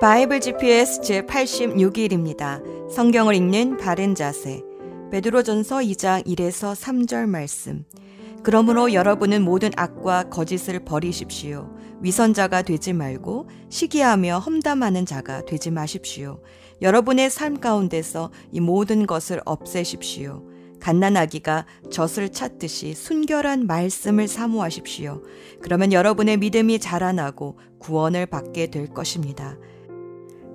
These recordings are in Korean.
바이블 GPS 제86일입니다. 성경을 읽는 바른 자세. 베드로전서 2장 1에서 3절 말씀. 그러므로 여러분은 모든 악과 거짓을 버리십시오. 위선자가 되지 말고 시기하며 험담하는 자가 되지 마십시오. 여러분의 삶 가운데서 이 모든 것을 없애십시오. 갓난아기가 젖을 찾듯이 순결한 말씀을 사모하십시오. 그러면 여러분의 믿음이 자라나고 구원을 받게 될 것입니다.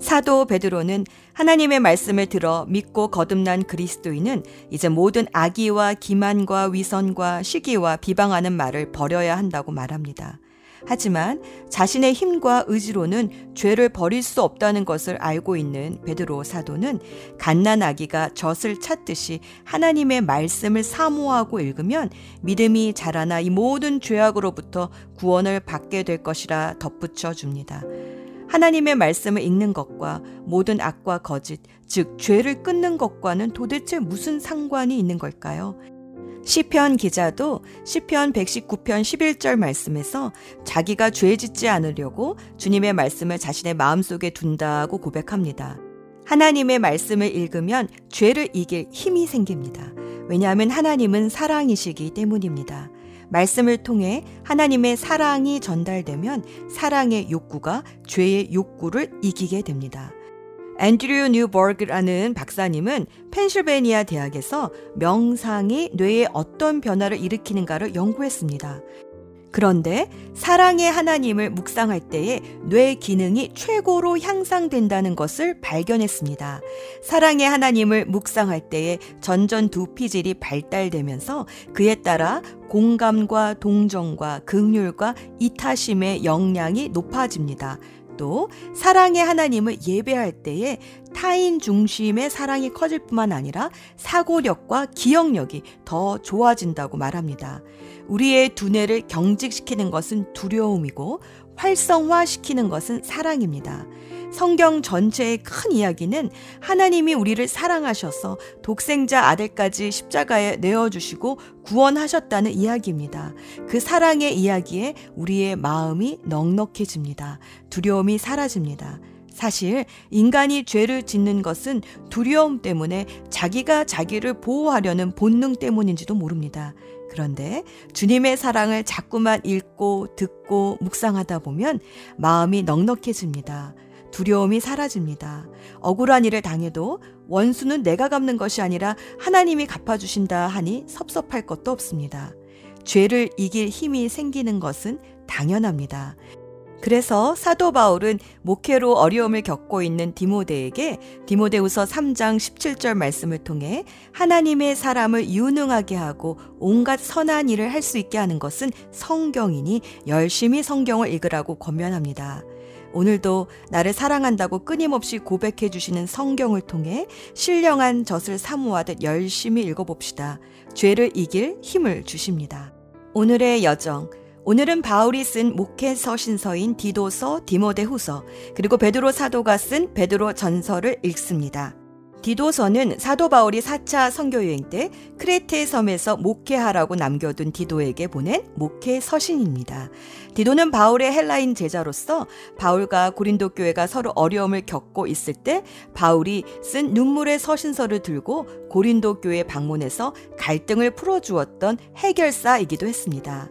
사도 베드로는 하나님의 말씀을 들어 믿고 거듭난 그리스도인은 이제 모든 악의와 기만과 위선과 시기와 비방하는 말을 버려야 한다고 말합니다. 하지만 자신의 힘과 의지로는 죄를 버릴 수 없다는 것을 알고 있는 베드로 사도는 갓난아기가 젖을 찾듯이 하나님의 말씀을 사모하고 읽으면 믿음이 자라나 이 모든 죄악으로부터 구원을 받게 될 것이라 덧붙여 줍니다. 하나님의 말씀을 읽는 것과 모든 악과 거짓, 즉 죄를 끊는 것과는 도대체 무슨 상관이 있는 걸까요? 시편 기자도 시편 119편 11절 말씀에서 자기가 죄 짓지 않으려고 주님의 말씀을 자신의 마음속에 둔다고 고백합니다. 하나님의 말씀을 읽으면 죄를 이길 힘이 생깁니다. 왜냐하면 하나님은 사랑이시기 때문입니다. 말씀을 통해 하나님의 사랑이 전달되면 사랑의 욕구가 죄의 욕구를 이기게 됩니다. 앤드류 뉴버그라는 박사님은 펜실베니아 대학에서 명상이 뇌에 어떤 변화를 일으키는가를 연구했습니다. 그런데 사랑의 하나님을 묵상할 때에 뇌 기능이 최고로 향상된다는 것을 발견했습니다. 사랑의 하나님을 묵상할 때에 전전 두피질이 발달되면서 그에 따라 공감과 동정과 극률과 이타심의 역량이 높아집니다. 또 사랑의 하나님을 예배할 때에 타인 중심의 사랑이 커질 뿐만 아니라 사고력과 기억력이 더 좋아진다고 말합니다. 우리의 두뇌를 경직시키는 것은 두려움이고 활성화시키는 것은 사랑입니다. 성경 전체의 큰 이야기는 하나님이 우리를 사랑하셔서 독생자 아들까지 십자가에 내어주시고 구원하셨다는 이야기입니다. 그 사랑의 이야기에 우리의 마음이 넉넉해집니다. 두려움이 사라집니다. 사실 인간이 죄를 짓는 것은 두려움 때문에 자기가 자기를 보호하려는 본능 때문인지도 모릅니다. 그런데 주님의 사랑을 자꾸만 읽고 듣고 묵상하다 보면 마음이 넉넉해집니다. 두려움이 사라집니다. 억울한 일을 당해도 원수는 내가 갚는 것이 아니라 하나님이 갚아주신다 하니 섭섭할 것도 없습니다. 죄를 이길 힘이 생기는 것은 당연합니다. 그래서 사도 바울은 목회로 어려움을 겪고 있는 디모데에게 디모데우서 3장 17절 말씀을 통해 하나님의 사람을 유능하게 하고 온갖 선한 일을 할 수 있게 하는 것은 성경이니 열심히 성경을 읽으라고 권면합니다. 오늘도 나를 사랑한다고 끊임없이 고백해 주시는 성경을 통해 신령한 젖을 사모하듯 열심히 읽어봅시다. 죄를 이길 힘을 주십니다. 오늘의 여정. 오늘은 바울이 쓴 목회 서신서인 디도서, 디모데후서, 그리고 베드로 사도가 쓴 베드로 전서를 읽습니다. 디도서는 사도 바울이 4차 선교 여행 때 크레테 섬에서 목회하라고 남겨둔 디도에게 보낸 목회 서신입니다. 디도는 바울의 헬라인 제자로서 바울과 고린도 교회가 서로 어려움을 겪고 있을 때 바울이 쓴 눈물의 서신서를 들고 고린도 교회 방문해서 갈등을 풀어주었던 해결사이기도 했습니다.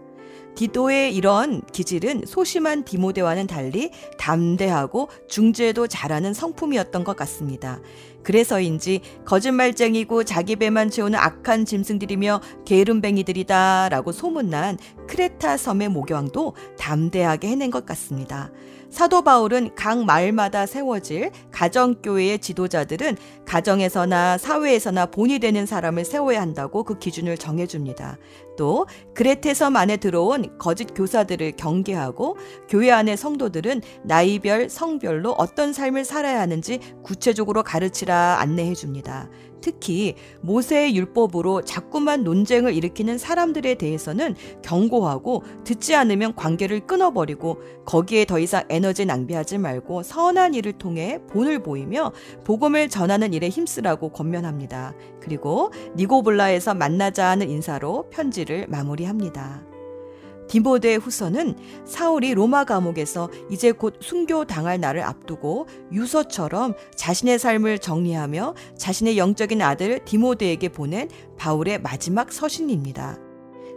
디도의 이런 기질은 소심한 디모데와는 달리 담대하고 중재도 잘하는 성품이었던 것 같습니다. 그래서인지 거짓말쟁이고 자기 배만 채우는 악한 짐승들이며 게으름뱅이들이다 라고 소문난 크레타 섬의 모경도 담대하게 해낸 것 같습니다. 사도 바울은 각 마을마다 세워질 가정교회의 지도자들은 가정에서나 사회에서나 본이 되는 사람을 세워야 한다고 그 기준을 정해줍니다. 또 그레테섬 안에 들어온 거짓 교사들을 경계하고 교회 안의 성도들은 나이별, 성별로 어떤 삶을 살아야 하는지 구체적으로 가르치라 안내해 줍니다. 특히 모세의 율법으로 자꾸만 논쟁을 일으키는 사람들에 대해서는 경고하고 듣지 않으면 관계를 끊어버리고 거기에 더 이상 에너지 낭비하지 말고 선한 일을 통해 본을 보이며 복음을 전하는 일에 힘쓰라고 권면합니다. 그리고 니고블라에서 만나자 하는 인사로 편지를 마무리합니다. 디모데 후서는 사울이 로마 감옥에서 이제 곧 순교 당할 날을 앞두고 유서처럼 자신의 삶을 정리하며 자신의 영적인 아들 디모데에게 보낸 바울의 마지막 서신입니다.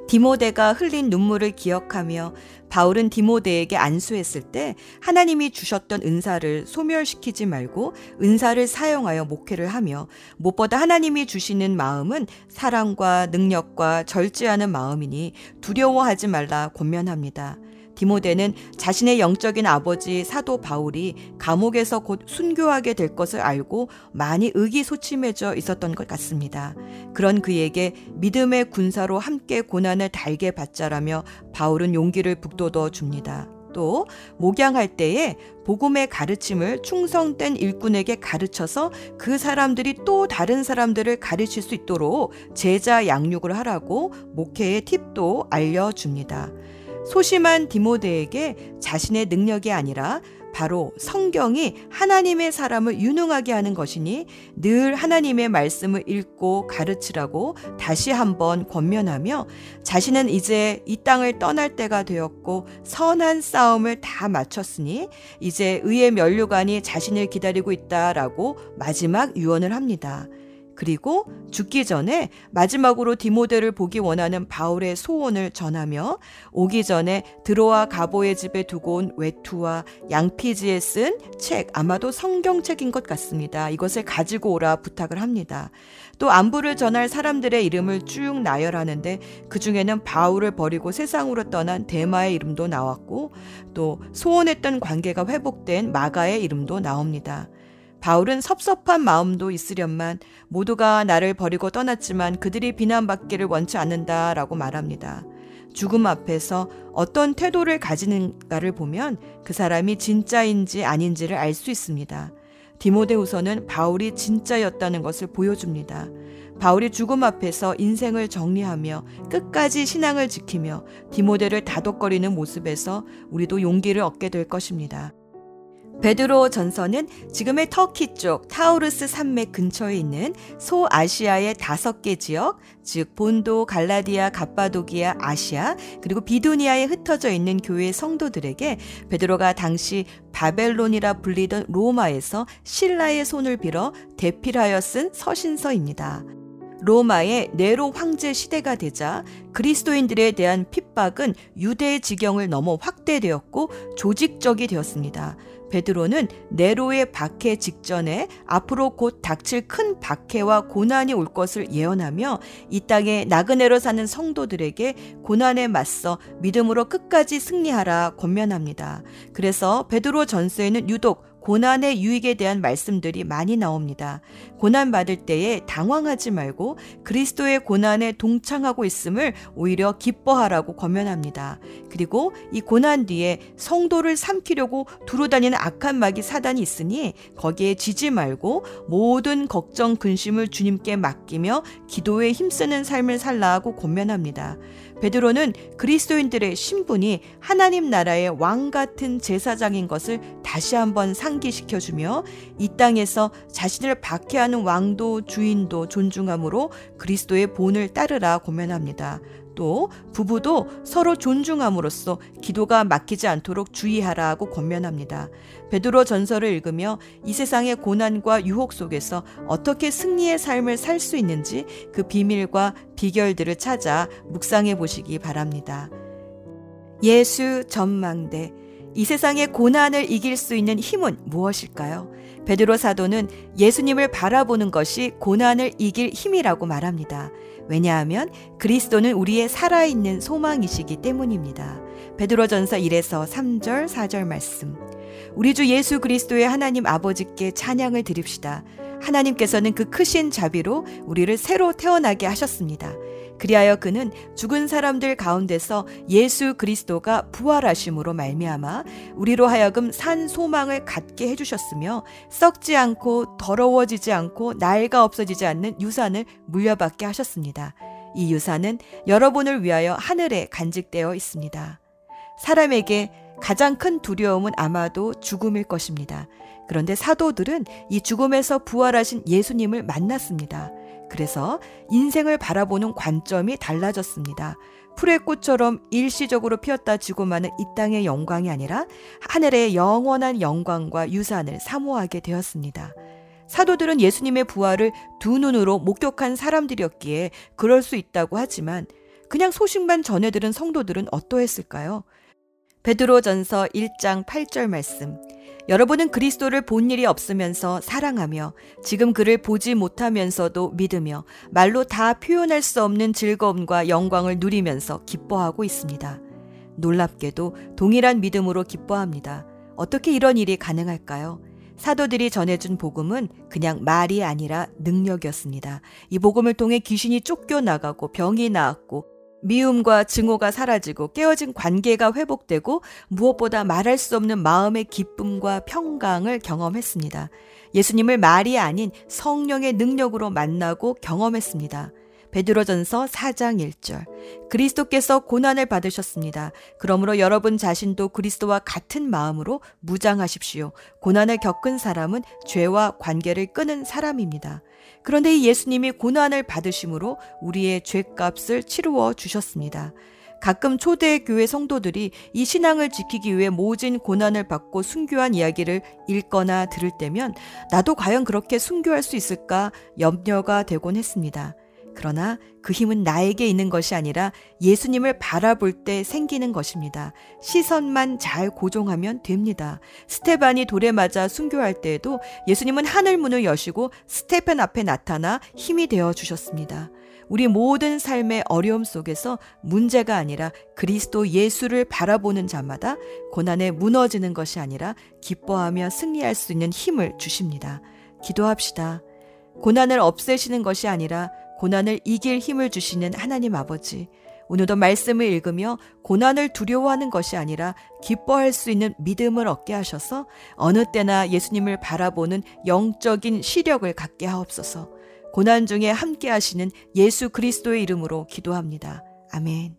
디모데가 흘린 눈물을 기억하며 바울은 디모데에게 안수했을 때 하나님이 주셨던 은사를 소멸시키지 말고 은사를 사용하여 목회를 하며 무엇보다 하나님이 주시는 마음은 사랑과 능력과 절제하는 마음이니 두려워하지 말라 권면합니다. 디모데는 자신의 영적인 아버지 사도 바울이 감옥에서 곧 순교하게 될 것을 알고 많이 의기소침해져 있었던 것 같습니다. 그런 그에게 믿음의 군사로 함께 고난을 달게 받자라며 바울은 용기를 북돋워 줍니다. 또 목양할 때에 복음의 가르침을 충성된 일꾼에게 가르쳐서 그 사람들이 또 다른 사람들을 가르칠 수 있도록 제자 양육을 하라고 목회의 팁도 알려줍니다. 소심한 디모데에게 자신의 능력이 아니라 바로 성경이 하나님의 사람을 유능하게 하는 것이니 늘 하나님의 말씀을 읽고 가르치라고 다시 한번 권면하며 자신은 이제 이 땅을 떠날 때가 되었고 선한 싸움을 다 마쳤으니 이제 의의 면류관이 자신을 기다리고 있다라고 마지막 유언을 합니다. 그리고 죽기 전에 마지막으로 디모데를 보기 원하는 바울의 소원을 전하며 오기 전에 드로아 가보의 집에 두고 온 외투와 양피지에 쓴 책, 아마도 성경책인 것 같습니다. 이것을 가지고 오라 부탁을 합니다. 또 안부를 전할 사람들의 이름을 쭉 나열하는데 그 중에는 바울을 버리고 세상으로 떠난 대마의 이름도 나왔고 또 소원했던 관계가 회복된 마가의 이름도 나옵니다. 바울은 섭섭한 마음도 있으련만 모두가 나를 버리고 떠났지만 그들이 비난받기를 원치 않는다라고 말합니다. 죽음 앞에서 어떤 태도를 가지는가를 보면 그 사람이 진짜인지 아닌지를 알 수 있습니다. 디모데후서는 바울이 진짜였다는 것을 보여줍니다. 바울이 죽음 앞에서 인생을 정리하며 끝까지 신앙을 지키며 디모데를 다독거리는 모습에서 우리도 용기를 얻게 될 것입니다. 베드로 전서는 지금의 터키 쪽 타우르스 산맥 근처에 있는 소아시아의 다섯 개 지역, 즉 본도, 갈라디아, 갑바도기아, 아시아, 그리고 비두니아에 흩어져 있는 교회 성도들에게 베드로가 당시 바벨론이라 불리던 로마에서 신라의 손을 빌어 대필하여 쓴 서신서입니다. 로마의 네로 황제 시대가 되자 그리스도인들에 대한 핍박은 유대의 지경을 넘어 확대되었고 조직적이 되었습니다. 베드로는 네로의 박해 직전에 앞으로 곧 닥칠 큰 박해와 고난이 올 것을 예언하며 이 땅에 나그네로 사는 성도들에게 고난에 맞서 믿음으로 끝까지 승리하라 권면합니다. 그래서 베드로 전서에는 유독 고난의 유익에 대한 말씀들이 많이 나옵니다. 고난 받을 때에 당황하지 말고 그리스도의 고난에 동창하고 있음을 오히려 기뻐하라고 권면합니다. 그리고 이 고난 뒤에 성도를 삼키려고 두루다니는 악한 마귀 사단이 있으니 거기에 지지 말고 모든 걱정 근심을 주님께 맡기며 기도에 힘쓰는 삶을 살라고 권면합니다. 베드로는 그리스도인들의 신분이 하나님 나라의 왕 같은 제사장인 것을 다시 한번 상기시켜 주며 이 땅에서 자신을 박해하는 왕도 주인도 존중함으로 그리스도의 본을 따르라 고면합니다. 또 부부도 서로 존중함으로써 기도가 막히지 않도록 주의하라고 권면합니다. 베드로 전서를 읽으며 이 세상의 고난과 유혹 속에서 어떻게 승리의 삶을 살 수 있는지 그 비밀과 비결들을 찾아 묵상해 보시기 바랍니다. 예수 전망대 이 세상의 고난을 이길 수 있는 힘은 무엇일까요? 베드로 사도는 예수님을 바라보는 것이 고난을 이길 힘이라고 말합니다. 왜냐하면 그리스도는 우리의 살아있는 소망이시기 때문입니다. 베드로전서 1에서 3절 4절 말씀. 우리 주 예수 그리스도의 하나님 아버지께 찬양을 드립시다. 하나님께서는 그 크신 자비로 우리를 새로 태어나게 하셨습니다. 그리하여 그는 죽은 사람들 가운데서 예수 그리스도가 부활하심으로 말미암아 우리로 하여금 산 소망을 갖게 해 주셨으며 썩지 않고 더러워지지 않고 나이가 없어지지 않는 유산을 물려받게 하셨습니다. 이 유산은 여러분을 위하여 하늘에 간직되어 있습니다. 사람에게 가장 큰 두려움은 아마도 죽음일 것입니다. 그런데 사도들은 이 죽음에서 부활하신 예수님을 만났습니다. 그래서 인생을 바라보는 관점이 달라졌습니다. 풀의 꽃처럼 일시적으로 피었다 지고 마는 이 땅의 영광이 아니라 하늘의 영원한 영광과 유산을 사모하게 되었습니다. 사도들은 예수님의 부활을 두 눈으로 목격한 사람들이었기에 그럴 수 있다고 하지만 그냥 소식만 전해들은 성도들은 어떠했을까요? 베드로전서 1장 8절 말씀. 여러분은 그리스도를 본 일이 없으면서 사랑하며 지금 그를 보지 못하면서도 믿으며 말로 다 표현할 수 없는 즐거움과 영광을 누리면서 기뻐하고 있습니다. 놀랍게도 동일한 믿음으로 기뻐합니다. 어떻게 이런 일이 가능할까요? 사도들이 전해준 복음은 그냥 말이 아니라 능력이었습니다. 이 복음을 통해 귀신이 쫓겨나가고 병이 나았고 미움과 증오가 사라지고 깨어진 관계가 회복되고 무엇보다 말할 수 없는 마음의 기쁨과 평강을 경험했습니다. 예수님을 말이 아닌 성령의 능력으로 만나고 경험했습니다. 베드로전서 4장 1절. 그리스도께서 고난을 받으셨습니다. 그러므로 여러분 자신도 그리스도와 같은 마음으로 무장하십시오. 고난을 겪은 사람은 죄와 관계를 끄는 사람입니다. 그런데 이 예수님이 고난을 받으심으로 우리의 죄값을 치루어 주셨습니다. 가끔 초대교회 성도들이 이 신앙을 지키기 위해 모진 고난을 받고 순교한 이야기를 읽거나 들을 때면 나도 과연 그렇게 순교할 수 있을까 염려가 되곤 했습니다. 그러나 그 힘은 나에게 있는 것이 아니라 예수님을 바라볼 때 생기는 것입니다. 시선만 잘 고정하면 됩니다. 스테반이 돌에 맞아 순교할 때에도 예수님은 하늘 문을 여시고 스테판 앞에 나타나 힘이 되어 주셨습니다. 우리 모든 삶의 어려움 속에서 문제가 아니라 그리스도 예수를 바라보는 자마다 고난에 무너지는 것이 아니라 기뻐하며 승리할 수 있는 힘을 주십니다. 기도합시다. 고난을 없애시는 것이 아니라 고난을 이길 힘을 주시는 하나님 아버지. 오늘도 말씀을 읽으며 고난을 두려워하는 것이 아니라 기뻐할 수 있는 믿음을 얻게 하셔서 어느 때나 예수님을 바라보는 영적인 시력을 갖게 하옵소서. 고난 중에 함께 하시는 예수 그리스도의 이름으로 기도합니다. 아멘.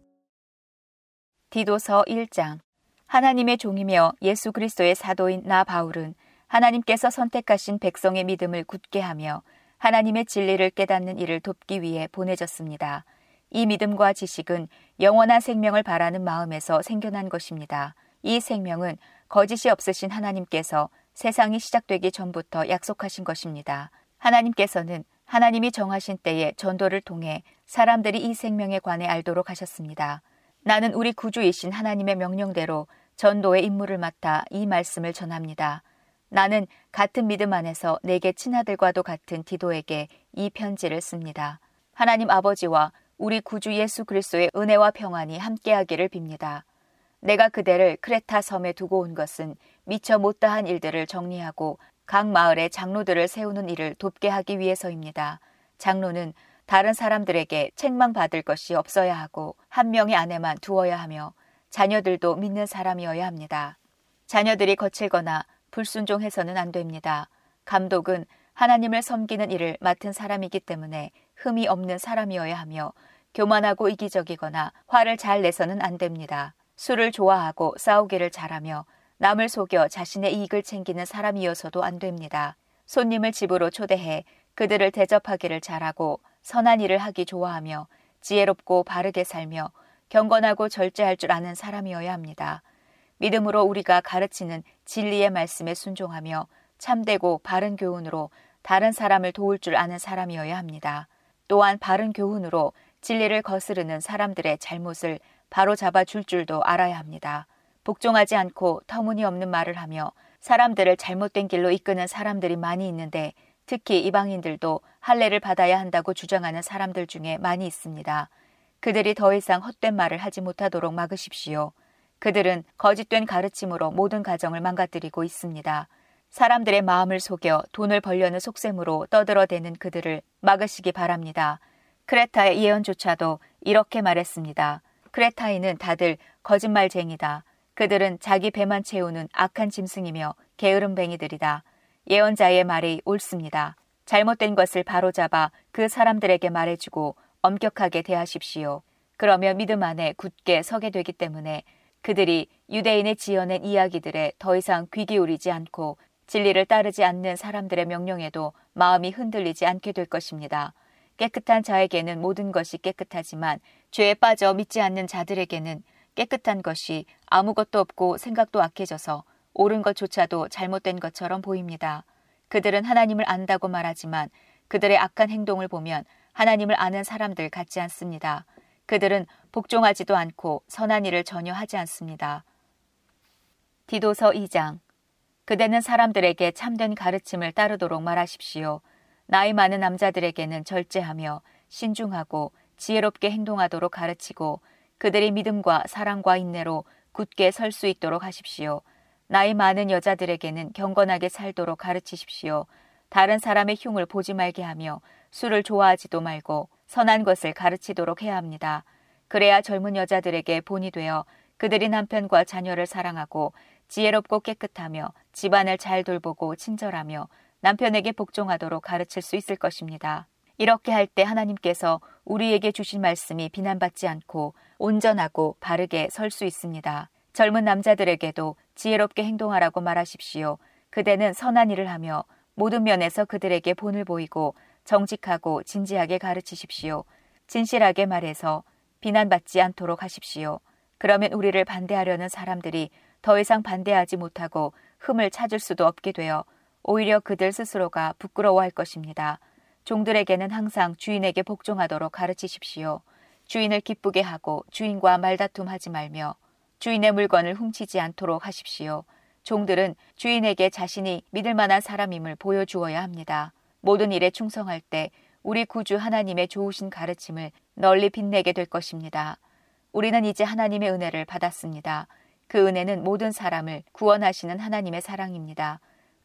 디도서 1장 하나님의 종이며 예수 그리스도의 사도인 나 바울은 하나님께서 선택하신 백성의 믿음을 굳게 하며 하나님의 진리를 깨닫는 일을 돕기 위해 보내졌습니다. 이 믿음과 지식은 영원한 생명을 바라는 마음에서 생겨난 것입니다. 이 생명은 거짓이 없으신 하나님께서 세상이 시작되기 전부터 약속하신 것입니다. 하나님께서는 하나님이 정하신 때에 전도를 통해 사람들이 이 생명에 관해 알도록 하셨습니다. 나는 우리 구주이신 하나님의 명령대로 전도의 임무를 맡아 이 말씀을 전합니다. 나는 같은 믿음 안에서 내게 친아들과도 같은 디도에게 이 편지를 씁니다. 하나님 아버지와 우리 구주 예수 그리스도의 은혜와 평안이 함께하기를 빕니다. 내가 그대를 크레타 섬에 두고 온 것은 미처 못다한 일들을 정리하고 각 마을에 장로들을 세우는 일을 돕게 하기 위해서입니다. 장로는 다른 사람들에게 책망받을 것이 없어야 하고 한 명의 아내만 두어야 하며 자녀들도 믿는 사람이어야 합니다. 자녀들이 거칠거나 불순종해서는 안 됩니다. 감독은 하나님을 섬기는 일을 맡은 사람이기 때문에 흠이 없는 사람이어야 하며 교만하고 이기적이거나 화를 잘 내서는 안 됩니다. 술을 좋아하고 싸우기를 잘하며 남을 속여 자신의 이익을 챙기는 사람이어서도 안 됩니다. 손님을 집으로 초대해 그들을 대접하기를 잘하고 선한 일을 하기 좋아하며 지혜롭고 바르게 살며 경건하고 절제할 줄 아는 사람이어야 합니다. 믿음으로 우리가 가르치는 진리의 말씀에 순종하며 참되고 바른 교훈으로 다른 사람을 도울 줄 아는 사람이어야 합니다. 또한 바른 교훈으로 진리를 거스르는 사람들의 잘못을 바로 잡아 줄 줄도 알아야 합니다. 복종하지 않고 터무니없는 말을 하며 사람들을 잘못된 길로 이끄는 사람들이 많이 있는데 특히 이방인들도 할례를 받아야 한다고 주장하는 사람들 중에 많이 있습니다. 그들이 더 이상 헛된 말을 하지 못하도록 막으십시오. 그들은 거짓된 가르침으로 모든 가정을 망가뜨리고 있습니다. 사람들의 마음을 속여 돈을 벌려는 속셈으로 떠들어대는 그들을 막으시기 바랍니다. 크레타의 예언조차도 이렇게 말했습니다. 크레타인은 다들 거짓말쟁이다. 그들은 자기 배만 채우는 악한 짐승이며 게으름뱅이들이다. 예언자의 말이 옳습니다. 잘못된 것을 바로잡아 그 사람들에게 말해주고 엄격하게 대하십시오. 그러며 믿음 안에 굳게 서게 되기 때문에 그들이 유대인의 지어낸 이야기들에 더 이상 귀 기울이지 않고 진리를 따르지 않는 사람들의 명령에도 마음이 흔들리지 않게 될 것입니다. 깨끗한 자에게는 모든 것이 깨끗하지만 죄에 빠져 믿지 않는 자들에게는 깨끗한 것이 아무것도 없고 생각도 악해져서 옳은 것조차도 잘못된 것처럼 보입니다. 그들은 하나님을 안다고 말하지만 그들의 악한 행동을 보면 하나님을 아는 사람들 같지 않습니다. 그들은 복종하지도 않고 선한 일을 전혀 하지 않습니다. 디도서 2장 그대는 사람들에게 참된 가르침을 따르도록 말하십시오. 나이 많은 남자들에게는 절제하며 신중하고 지혜롭게 행동하도록 가르치고 그들이 믿음과 사랑과 인내로 굳게 설 수 있도록 하십시오. 나이 많은 여자들에게는 경건하게 살도록 가르치십시오. 다른 사람의 흉을 보지 말게 하며 술을 좋아하지도 말고 선한 것을 가르치도록 해야 합니다. 그래야 젊은 여자들에게 본이 되어 그들이 남편과 자녀를 사랑하고 지혜롭고 깨끗하며 집안을 잘 돌보고 친절하며 남편에게 복종하도록 가르칠 수 있을 것입니다. 이렇게 할 때 하나님께서 우리에게 주신 말씀이 비난받지 않고 온전하고 바르게 설 수 있습니다. 젊은 남자들에게도 지혜롭게 행동하라고 말하십시오. 그대는 선한 일을 하며 모든 면에서 그들에게 본을 보이고 정직하고 진지하게 가르치십시오. 진실하게 말해서 비난받지 않도록 하십시오. 그러면 우리를 반대하려는 사람들이 더 이상 반대하지 못하고 흠을 찾을 수도 없게 되어 오히려 그들 스스로가 부끄러워할 것입니다. 종들에게는 항상 주인에게 복종하도록 가르치십시오. 주인을 기쁘게 하고 주인과 말다툼하지 말며 주인의 물건을 훔치지 않도록 하십시오. 종들은 주인에게 자신이 믿을 만한 사람임을 보여주어야 합니다. 모든 일에 충성할 때 우리 구주 하나님의 좋으신 가르침을 널리 빛내게 될 것입니다. 우리는 이제 하나님의 은혜를 받았습니다. 그 은혜는 모든 사람을 구원하시는 하나님의 사랑입니다.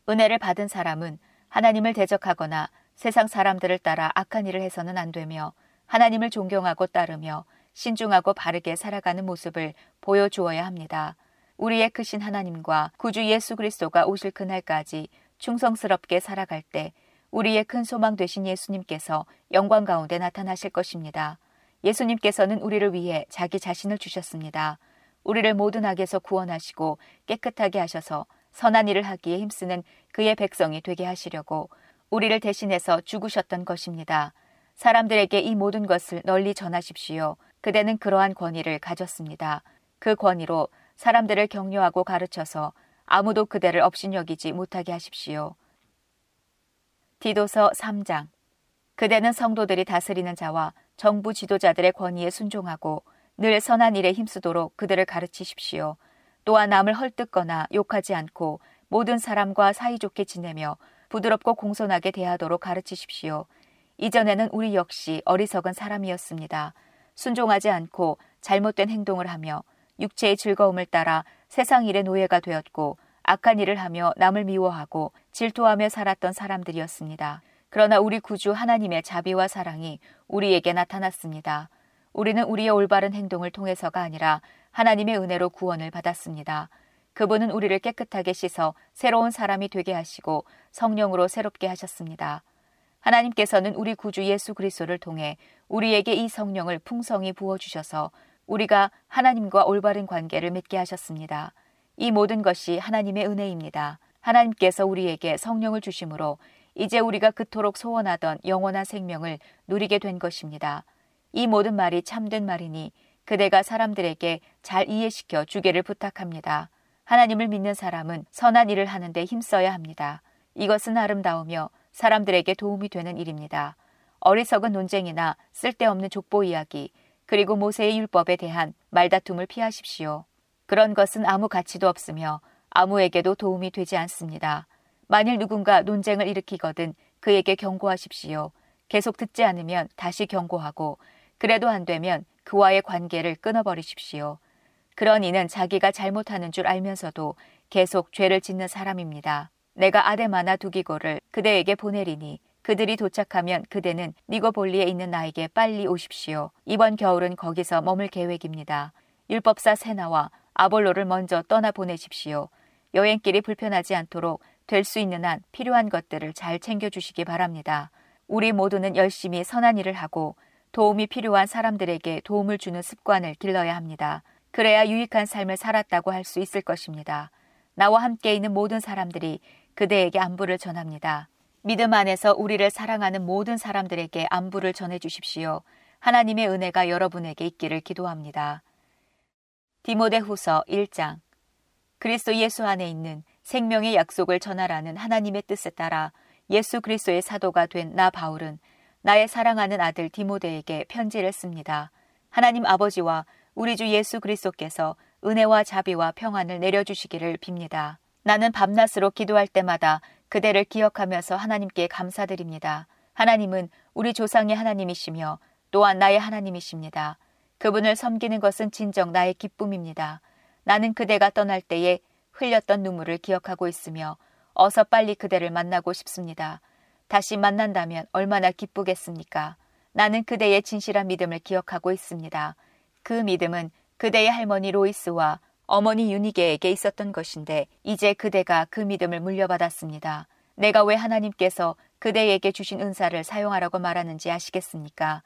은혜를 받은 사람은 하나님을 대적하거나 세상 사람들을 따라 악한 일을 해서는 안 되며 하나님을 존경하고 따르며 신중하고 바르게 살아가는 모습을 보여주어야 합니다. 우리의 크신 하나님과 구주 예수 그리스도가 오실 그날까지 충성스럽게 살아갈 때 우리의 큰 소망 되신 예수님께서 영광 가운데 나타나실 것입니다. 예수님께서는 우리를 위해 자기 자신을 주셨습니다. 우리를 모든 악에서 구원하시고 깨끗하게 하셔서 선한 일을 하기에 힘쓰는 그의 백성이 되게 하시려고 우리를 대신해서 죽으셨던 것입니다. 사람들에게 이 모든 것을 널리 전하십시오. 그대는 그러한 권위를 가졌습니다. 그 권위로 사람들을 격려하고 가르쳐서 아무도 그대를 업신여기지 못하게 하십시오. 디도서 3장 그대는 성도들이 다스리는 자와 정부 지도자들의 권위에 순종하고 늘 선한 일에 힘쓰도록 그들을 가르치십시오. 또한 남을 헐뜯거나 욕하지 않고 모든 사람과 사이좋게 지내며 부드럽고 공손하게 대하도록 가르치십시오. 이전에는 우리 역시 어리석은 사람이었습니다. 순종하지 않고 잘못된 행동을 하며 육체의 즐거움을 따라 세상 일의 노예가 되었고 악한 일을 하며 남을 미워하고 질투하며 살았던 사람들이었습니다. 그러나 우리 구주 하나님의 자비와 사랑이 우리에게 나타났습니다. 우리는 우리의 올바른 행동을 통해서가 아니라 하나님의 은혜로 구원을 받았습니다. 그분은 우리를 깨끗하게 씻어 새로운 사람이 되게 하시고 성령으로 새롭게 하셨습니다. 하나님께서는 우리 구주 예수 그리스도를 통해 우리에게 이 성령을 풍성히 부어 주셔서 우리가 하나님과 올바른 관계를 맺게 하셨습니다. 이 모든 것이 하나님의 은혜입니다. 하나님께서 우리에게 성령을 주심으로 이제 우리가 그토록 소원하던 영원한 생명을 누리게 된 것입니다. 이 모든 말이 참된 말이니 그대가 사람들에게 잘 이해시켜 주기를 부탁합니다. 하나님을 믿는 사람은 선한 일을 하는데 힘써야 합니다. 이것은 아름다우며 사람들에게 도움이 되는 일입니다. 어리석은 논쟁이나 쓸데없는 족보 이야기, 그리고 모세의 율법에 대한 말다툼을 피하십시오. 그런 것은 아무 가치도 없으며 아무에게도 도움이 되지 않습니다. 만일 누군가 논쟁을 일으키거든 그에게 경고하십시오. 계속 듣지 않으면 다시 경고하고 그래도 안 되면 그와의 관계를 끊어버리십시오. 그런 이는 자기가 잘못하는 줄 알면서도 계속 죄를 짓는 사람입니다. 내가 아데마나 두기고를 그대에게 보내리니 그들이 도착하면 그대는 니고볼리에 있는 나에게 빨리 오십시오. 이번 겨울은 거기서 머물 계획입니다. 율법사 세나와 아볼로를 먼저 떠나 보내십시오. 여행길이 불편하지 않도록 될 수 있는 한 필요한 것들을 잘 챙겨주시기 바랍니다. 우리 모두는 열심히 선한 일을 하고 도움이 필요한 사람들에게 도움을 주는 습관을 길러야 합니다. 그래야 유익한 삶을 살았다고 할 수 있을 것입니다. 나와 함께 있는 모든 사람들이 그대에게 안부를 전합니다. 믿음 안에서 우리를 사랑하는 모든 사람들에게 안부를 전해 주십시오. 하나님의 은혜가 여러분에게 있기를 기도합니다. 디모데 후서 1장 그리스도 예수 안에 있는 생명의 약속을 전하라는 하나님의 뜻에 따라 예수 그리스도의 사도가 된 나 바울은 나의 사랑하는 아들 디모데에게 편지를 씁니다. 하나님 아버지와 우리 주 예수 그리스도께서 은혜와 자비와 평안을 내려주시기를 빕니다. 나는 밤낮으로 기도할 때마다 그대를 기억하면서 하나님께 감사드립니다. 하나님은 우리 조상의 하나님이시며 또한 나의 하나님이십니다. 그분을 섬기는 것은 진정 나의 기쁨입니다. 나는 그대가 떠날 때에 흘렸던 눈물을 기억하고 있으며 어서 빨리 그대를 만나고 싶습니다. 다시 만난다면 얼마나 기쁘겠습니까? 나는 그대의 진실한 믿음을 기억하고 있습니다. 그 믿음은 그대의 할머니 로이스와 어머니 유니게에게 있었던 것인데 이제 그대가 그 믿음을 물려받았습니다. 내가 왜 하나님께서 그대에게 주신 은사를 사용하라고 말하는지 아시겠습니까?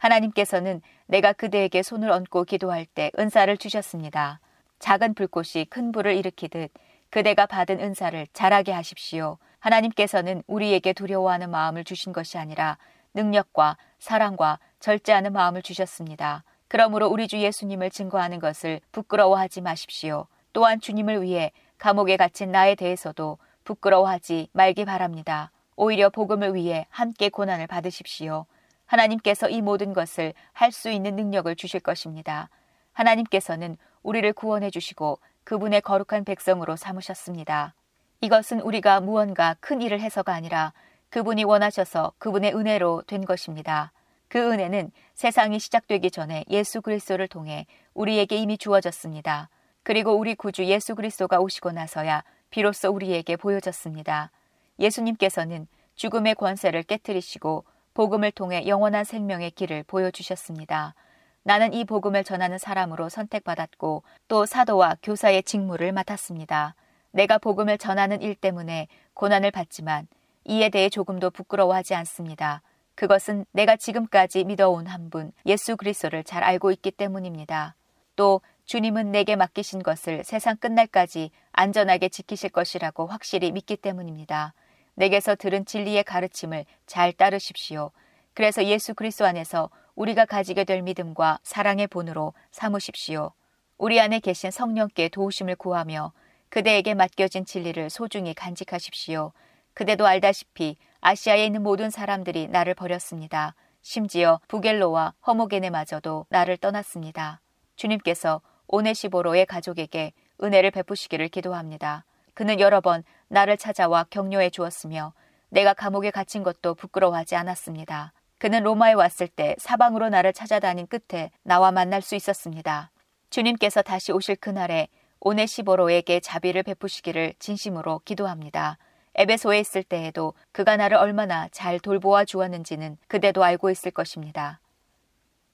하나님께서는 내가 그대에게 손을 얹고 기도할 때 은사를 주셨습니다. 작은 불꽃이 큰 불을 일으키듯 그대가 받은 은사를 잘하게 하십시오. 하나님께서는 우리에게 두려워하는 마음을 주신 것이 아니라 능력과 사랑과 절제하는 마음을 주셨습니다. 그러므로 우리 주 예수님을 증거하는 것을 부끄러워하지 마십시오. 또한 주님을 위해 감옥에 갇힌 나에 대해서도 부끄러워하지 말기 바랍니다. 오히려 복음을 위해 함께 고난을 받으십시오. 하나님께서 이 모든 것을 할 수 있는 능력을 주실 것입니다. 하나님께서는 우리를 구원해 주시고 그분의 거룩한 백성으로 삼으셨습니다. 이것은 우리가 무언가 큰 일을 해서가 아니라 그분이 원하셔서 그분의 은혜로 된 것입니다. 그 은혜는 세상이 시작되기 전에 예수 그리스도를 통해 우리에게 이미 주어졌습니다. 그리고 우리 구주 예수 그리스도가 오시고 나서야 비로소 우리에게 보여졌습니다. 예수님께서는 죽음의 권세를 깨뜨리시고 복음을 통해 영원한 생명의 길을 보여주셨습니다. 나는 이 복음을 전하는 사람으로 선택받았고 또 사도와 교사의 직무를 맡았습니다. 내가 복음을 전하는 일 때문에 고난을 받지만 이에 대해 조금도 부끄러워하지 않습니다. 그것은 내가 지금까지 믿어온 한 분, 예수 그리스도를 잘 알고 있기 때문입니다. 또 주님은 내게 맡기신 것을 세상 끝날까지 안전하게 지키실 것이라고 확실히 믿기 때문입니다. 내게서 들은 진리의 가르침을 잘 따르십시오. 그래서 예수 그리스도 안에서 우리가 가지게 될 믿음과 사랑의 본으로 삼으십시오. 우리 안에 계신 성령께 도우심을 구하며 그대에게 맡겨진 진리를 소중히 간직하십시오. 그대도 알다시피 아시아에 있는 모든 사람들이 나를 버렸습니다. 심지어 부겔로와 허모게네마저도 나를 떠났습니다. 주님께서 오네시보로의 가족에게 은혜를 베푸시기를 기도합니다. 그는 여러 번 나를 찾아와 격려해 주었으며 내가 감옥에 갇힌 것도 부끄러워하지 않았습니다. 그는 로마에 왔을 때 사방으로 나를 찾아다닌 끝에 나와 만날 수 있었습니다. 주님께서 다시 오실 그날에 오네시보로에게 자비를 베푸시기를 진심으로 기도합니다. 에베소에 있을 때에도 그가 나를 얼마나 잘 돌보아 주었는지는 그대도 알고 있을 것입니다.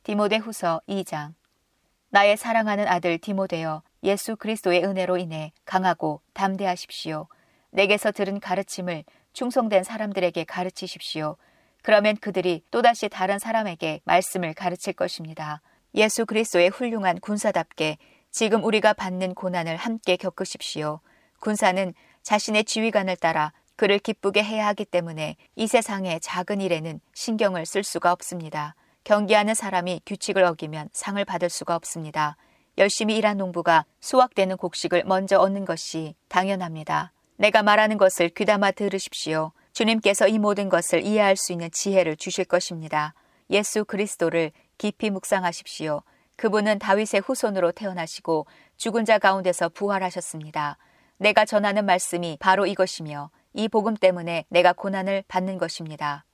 디모데 후서 2장 나의 사랑하는 아들 디모데여 예수 그리스도의 은혜로 인해 강하고 담대하십시오. 내게서 들은 가르침을 충성된 사람들에게 가르치십시오. 그러면 그들이 또다시 다른 사람에게 말씀을 가르칠 것입니다. 예수 그리스도의 훌륭한 군사답게 지금 우리가 받는 고난을 함께 겪으십시오. 군사는 자신의 지휘관을 따라 그를 기쁘게 해야 하기 때문에 이 세상의 작은 일에는 신경을 쓸 수가 없습니다. 경기하는 사람이 규칙을 어기면 상을 받을 수가 없습니다. 열심히 일한 농부가 수확되는 곡식을 먼저 얻는 것이 당연합니다. 내가 말하는 것을 귀담아 들으십시오. 주님께서 이 모든 것을 이해할 수 있는 지혜를 주실 것입니다. 예수 그리스도를 깊이 묵상하십시오. 그분은 다윗의 후손으로 태어나시고 죽은 자 가운데서 부활하셨습니다. 내가 전하는 말씀이 바로 이것이며 이 복음 때문에 내가 고난을 받는 것입니다.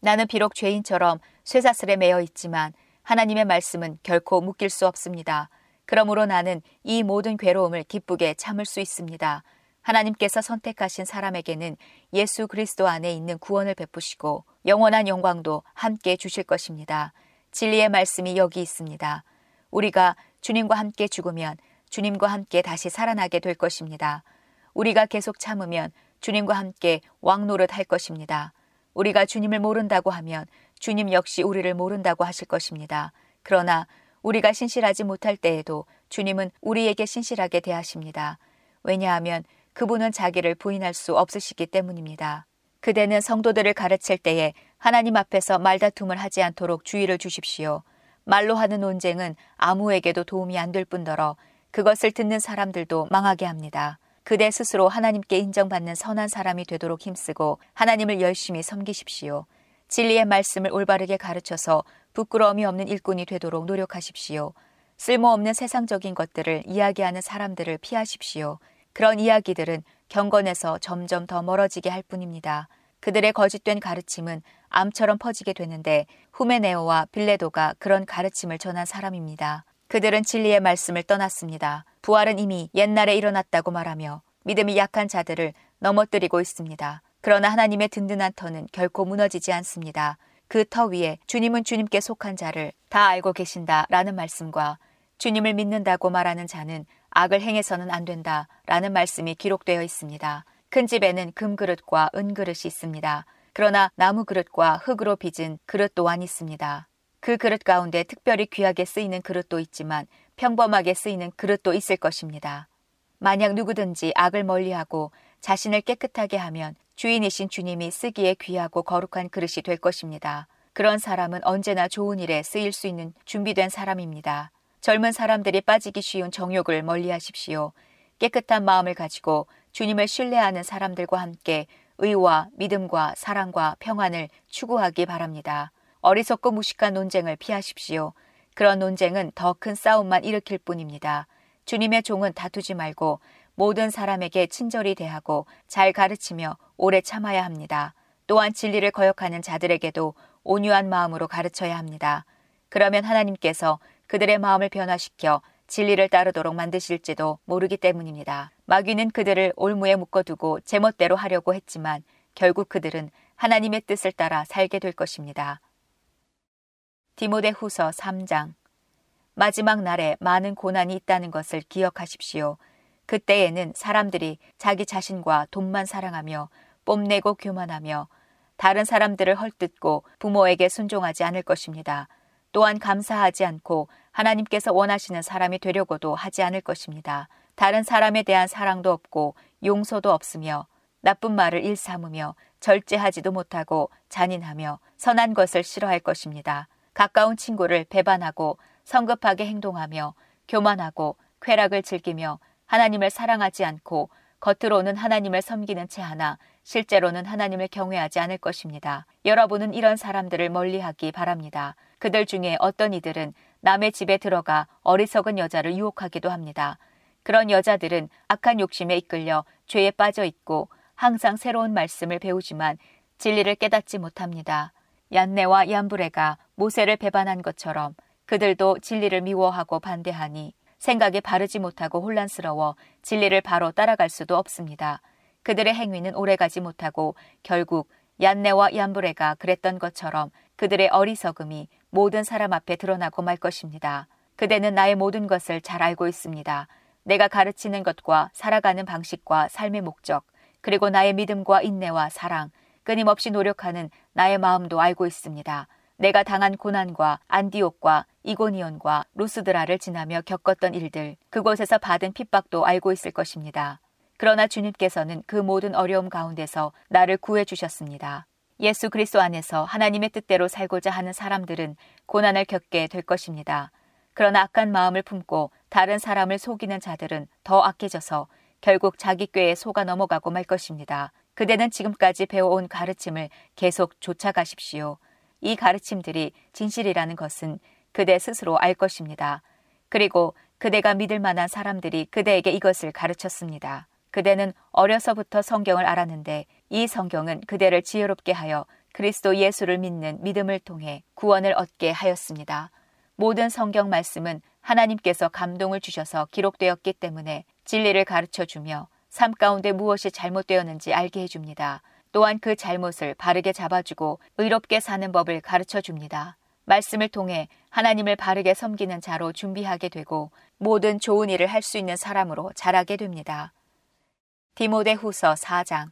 나는 비록 죄인처럼 쇠사슬에 매여 있지만 하나님의 말씀은 결코 묶일 수 없습니다. 그러므로 나는 이 모든 괴로움을 기쁘게 참을 수 있습니다. 하나님께서 선택하신 사람에게는 예수 그리스도 안에 있는 구원을 베푸시고 영원한 영광도 함께 주실 것입니다. 진리의 말씀이 여기 있습니다. 우리가 주님과 함께 죽으면 주님과 함께 다시 살아나게 될 것입니다. 우리가 계속 참으면 주님과 함께 왕노릇 할 것입니다. 우리가 주님을 모른다고 하면 주님 역시 우리를 모른다고 하실 것입니다. 그러나 우리가 신실하지 못할 때에도 주님은 우리에게 신실하게 대하십니다. 왜냐하면 그분은 자기를 부인할 수 없으시기 때문입니다. 그대는 성도들을 가르칠 때에 하나님 앞에서 말다툼을 하지 않도록 주의를 주십시오. 말로 하는 논쟁은 아무에게도 도움이 안 될 뿐더러 그것을 듣는 사람들도 망하게 합니다. 그대 스스로 하나님께 인정받는 선한 사람이 되도록 힘쓰고 하나님을 열심히 섬기십시오. 진리의 말씀을 올바르게 가르쳐서 부끄러움이 없는 일꾼이 되도록 노력하십시오. 쓸모없는 세상적인 것들을 이야기하는 사람들을 피하십시오. 그런 이야기들은 경건에서 점점 더 멀어지게 할 뿐입니다. 그들의 거짓된 가르침은 암처럼 퍼지게 되는데 후메네오와 빌레도가 그런 가르침을 전한 사람입니다. 그들은 진리의 말씀을 떠났습니다. 부활은 이미 옛날에 일어났다고 말하며 믿음이 약한 자들을 넘어뜨리고 있습니다. 그러나 하나님의 든든한 터는 결코 무너지지 않습니다. 그 터 위에 주님은 주님께 속한 자를 다 알고 계신다라는 말씀과 주님을 믿는다고 말하는 자는 악을 행해서는 안 된다 라는 말씀이 기록되어 있습니다. 큰 집에는 금그릇과 은그릇이 있습니다. 그러나 나무 그릇과 흙으로 빚은 그릇 또한 있습니다. 그 그릇 가운데 특별히 귀하게 쓰이는 그릇도 있지만 평범하게 쓰이는 그릇도 있을 것입니다. 만약 누구든지 악을 멀리하고 자신을 깨끗하게 하면 주인이신 주님이 쓰기에 귀하고 거룩한 그릇이 될 것입니다. 그런 사람은 언제나 좋은 일에 쓰일 수 있는 준비된 사람입니다. 젊은 사람들이 빠지기 쉬운 정욕을 멀리 하십시오. 깨끗한 마음을 가지고 주님을 신뢰하는 사람들과 함께 의와 믿음과 사랑과 평안을 추구하기 바랍니다. 어리석고 무식한 논쟁을 피하십시오. 그런 논쟁은 더 큰 싸움만 일으킬 뿐입니다. 주님의 종은 다투지 말고 모든 사람에게 친절히 대하고 잘 가르치며 오래 참아야 합니다. 또한 진리를 거역하는 자들에게도 온유한 마음으로 가르쳐야 합니다. 그러면 하나님께서 그들의 마음을 변화시켜 진리를 따르도록 만드실지도 모르기 때문입니다. 마귀는 그들을 올무에 묶어두고 제멋대로 하려고 했지만 결국 그들은 하나님의 뜻을 따라 살게 될 것입니다. 디모데 후서 3장 마지막 날에 많은 고난이 있다는 것을 기억하십시오. 그때에는 사람들이 자기 자신과 돈만 사랑하며 뽐내고 교만하며 다른 사람들을 헐뜯고 부모에게 순종하지 않을 것입니다. 또한 감사하지 않고 하나님께서 원하시는 사람이 되려고도 하지 않을 것입니다. 다른 사람에 대한 사랑도 없고 용서도 없으며 나쁜 말을 일삼으며 절제하지도 못하고 잔인하며 선한 것을 싫어할 것입니다. 가까운 친구를 배반하고 성급하게 행동하며 교만하고 쾌락을 즐기며 하나님을 사랑하지 않고 겉으로는 하나님을 섬기는 채 하나 실제로는 하나님을 경외하지 않을 것입니다. 여러분은 이런 사람들을 멀리하기 바랍니다. 그들 중에 어떤 이들은 남의 집에 들어가 어리석은 여자를 유혹하기도 합니다. 그런 여자들은 악한 욕심에 이끌려 죄에 빠져 있고 항상 새로운 말씀을 배우지만 진리를 깨닫지 못합니다. 얀네와 얀브레가 모세를 배반한 것처럼 그들도 진리를 미워하고 반대하니 생각에 바르지 못하고 혼란스러워 진리를 바로 따라갈 수도 없습니다. 그들의 행위는 오래가지 못하고 결국 얀네와 얀브레가 그랬던 것처럼 그들의 어리석음이 모든 사람 앞에 드러나고 말 것입니다. 그대는 나의 모든 것을 잘 알고 있습니다. 내가 가르치는 것과 살아가는 방식과 삶의 목적, 그리고 나의 믿음과 인내와 사랑, 끊임없이 노력하는 나의 마음도 알고 있습니다. 내가 당한 고난과 안디옥과 이고니온과 루스드라를 지나며 겪었던 일들, 그곳에서 받은 핍박도 알고 있을 것입니다. 그러나 주님께서는 그 모든 어려움 가운데서 나를 구해 주셨습니다. 예수 그리스도 안에서 하나님의 뜻대로 살고자 하는 사람들은 고난을 겪게 될 것입니다. 그러나 악한 마음을 품고 다른 사람을 속이는 자들은 더 악해져서 결국 자기 꾀에 속아 넘어가고 말 것입니다. 그대는 지금까지 배워온 가르침을 계속 쫓아가십시오. 이 가르침들이 진실이라는 것은 그대 스스로 알 것입니다. 그리고 그대가 믿을 만한 사람들이 그대에게 이것을 가르쳤습니다. 그대는 어려서부터 성경을 알았는데 이 성경은 그대를 지혜롭게 하여 그리스도 예수를 믿는 믿음을 통해 구원을 얻게 하였습니다. 모든 성경 말씀은 하나님께서 감동을 주셔서 기록되었기 때문에 진리를 가르쳐 주며 삶 가운데 무엇이 잘못되었는지 알게 해줍니다. 또한 그 잘못을 바르게 잡아주고 의롭게 사는 법을 가르쳐 줍니다. 말씀을 통해 하나님을 바르게 섬기는 자로 준비하게 되고 모든 좋은 일을 할 수 있는 사람으로 자라게 됩니다. 디모데 후서 4장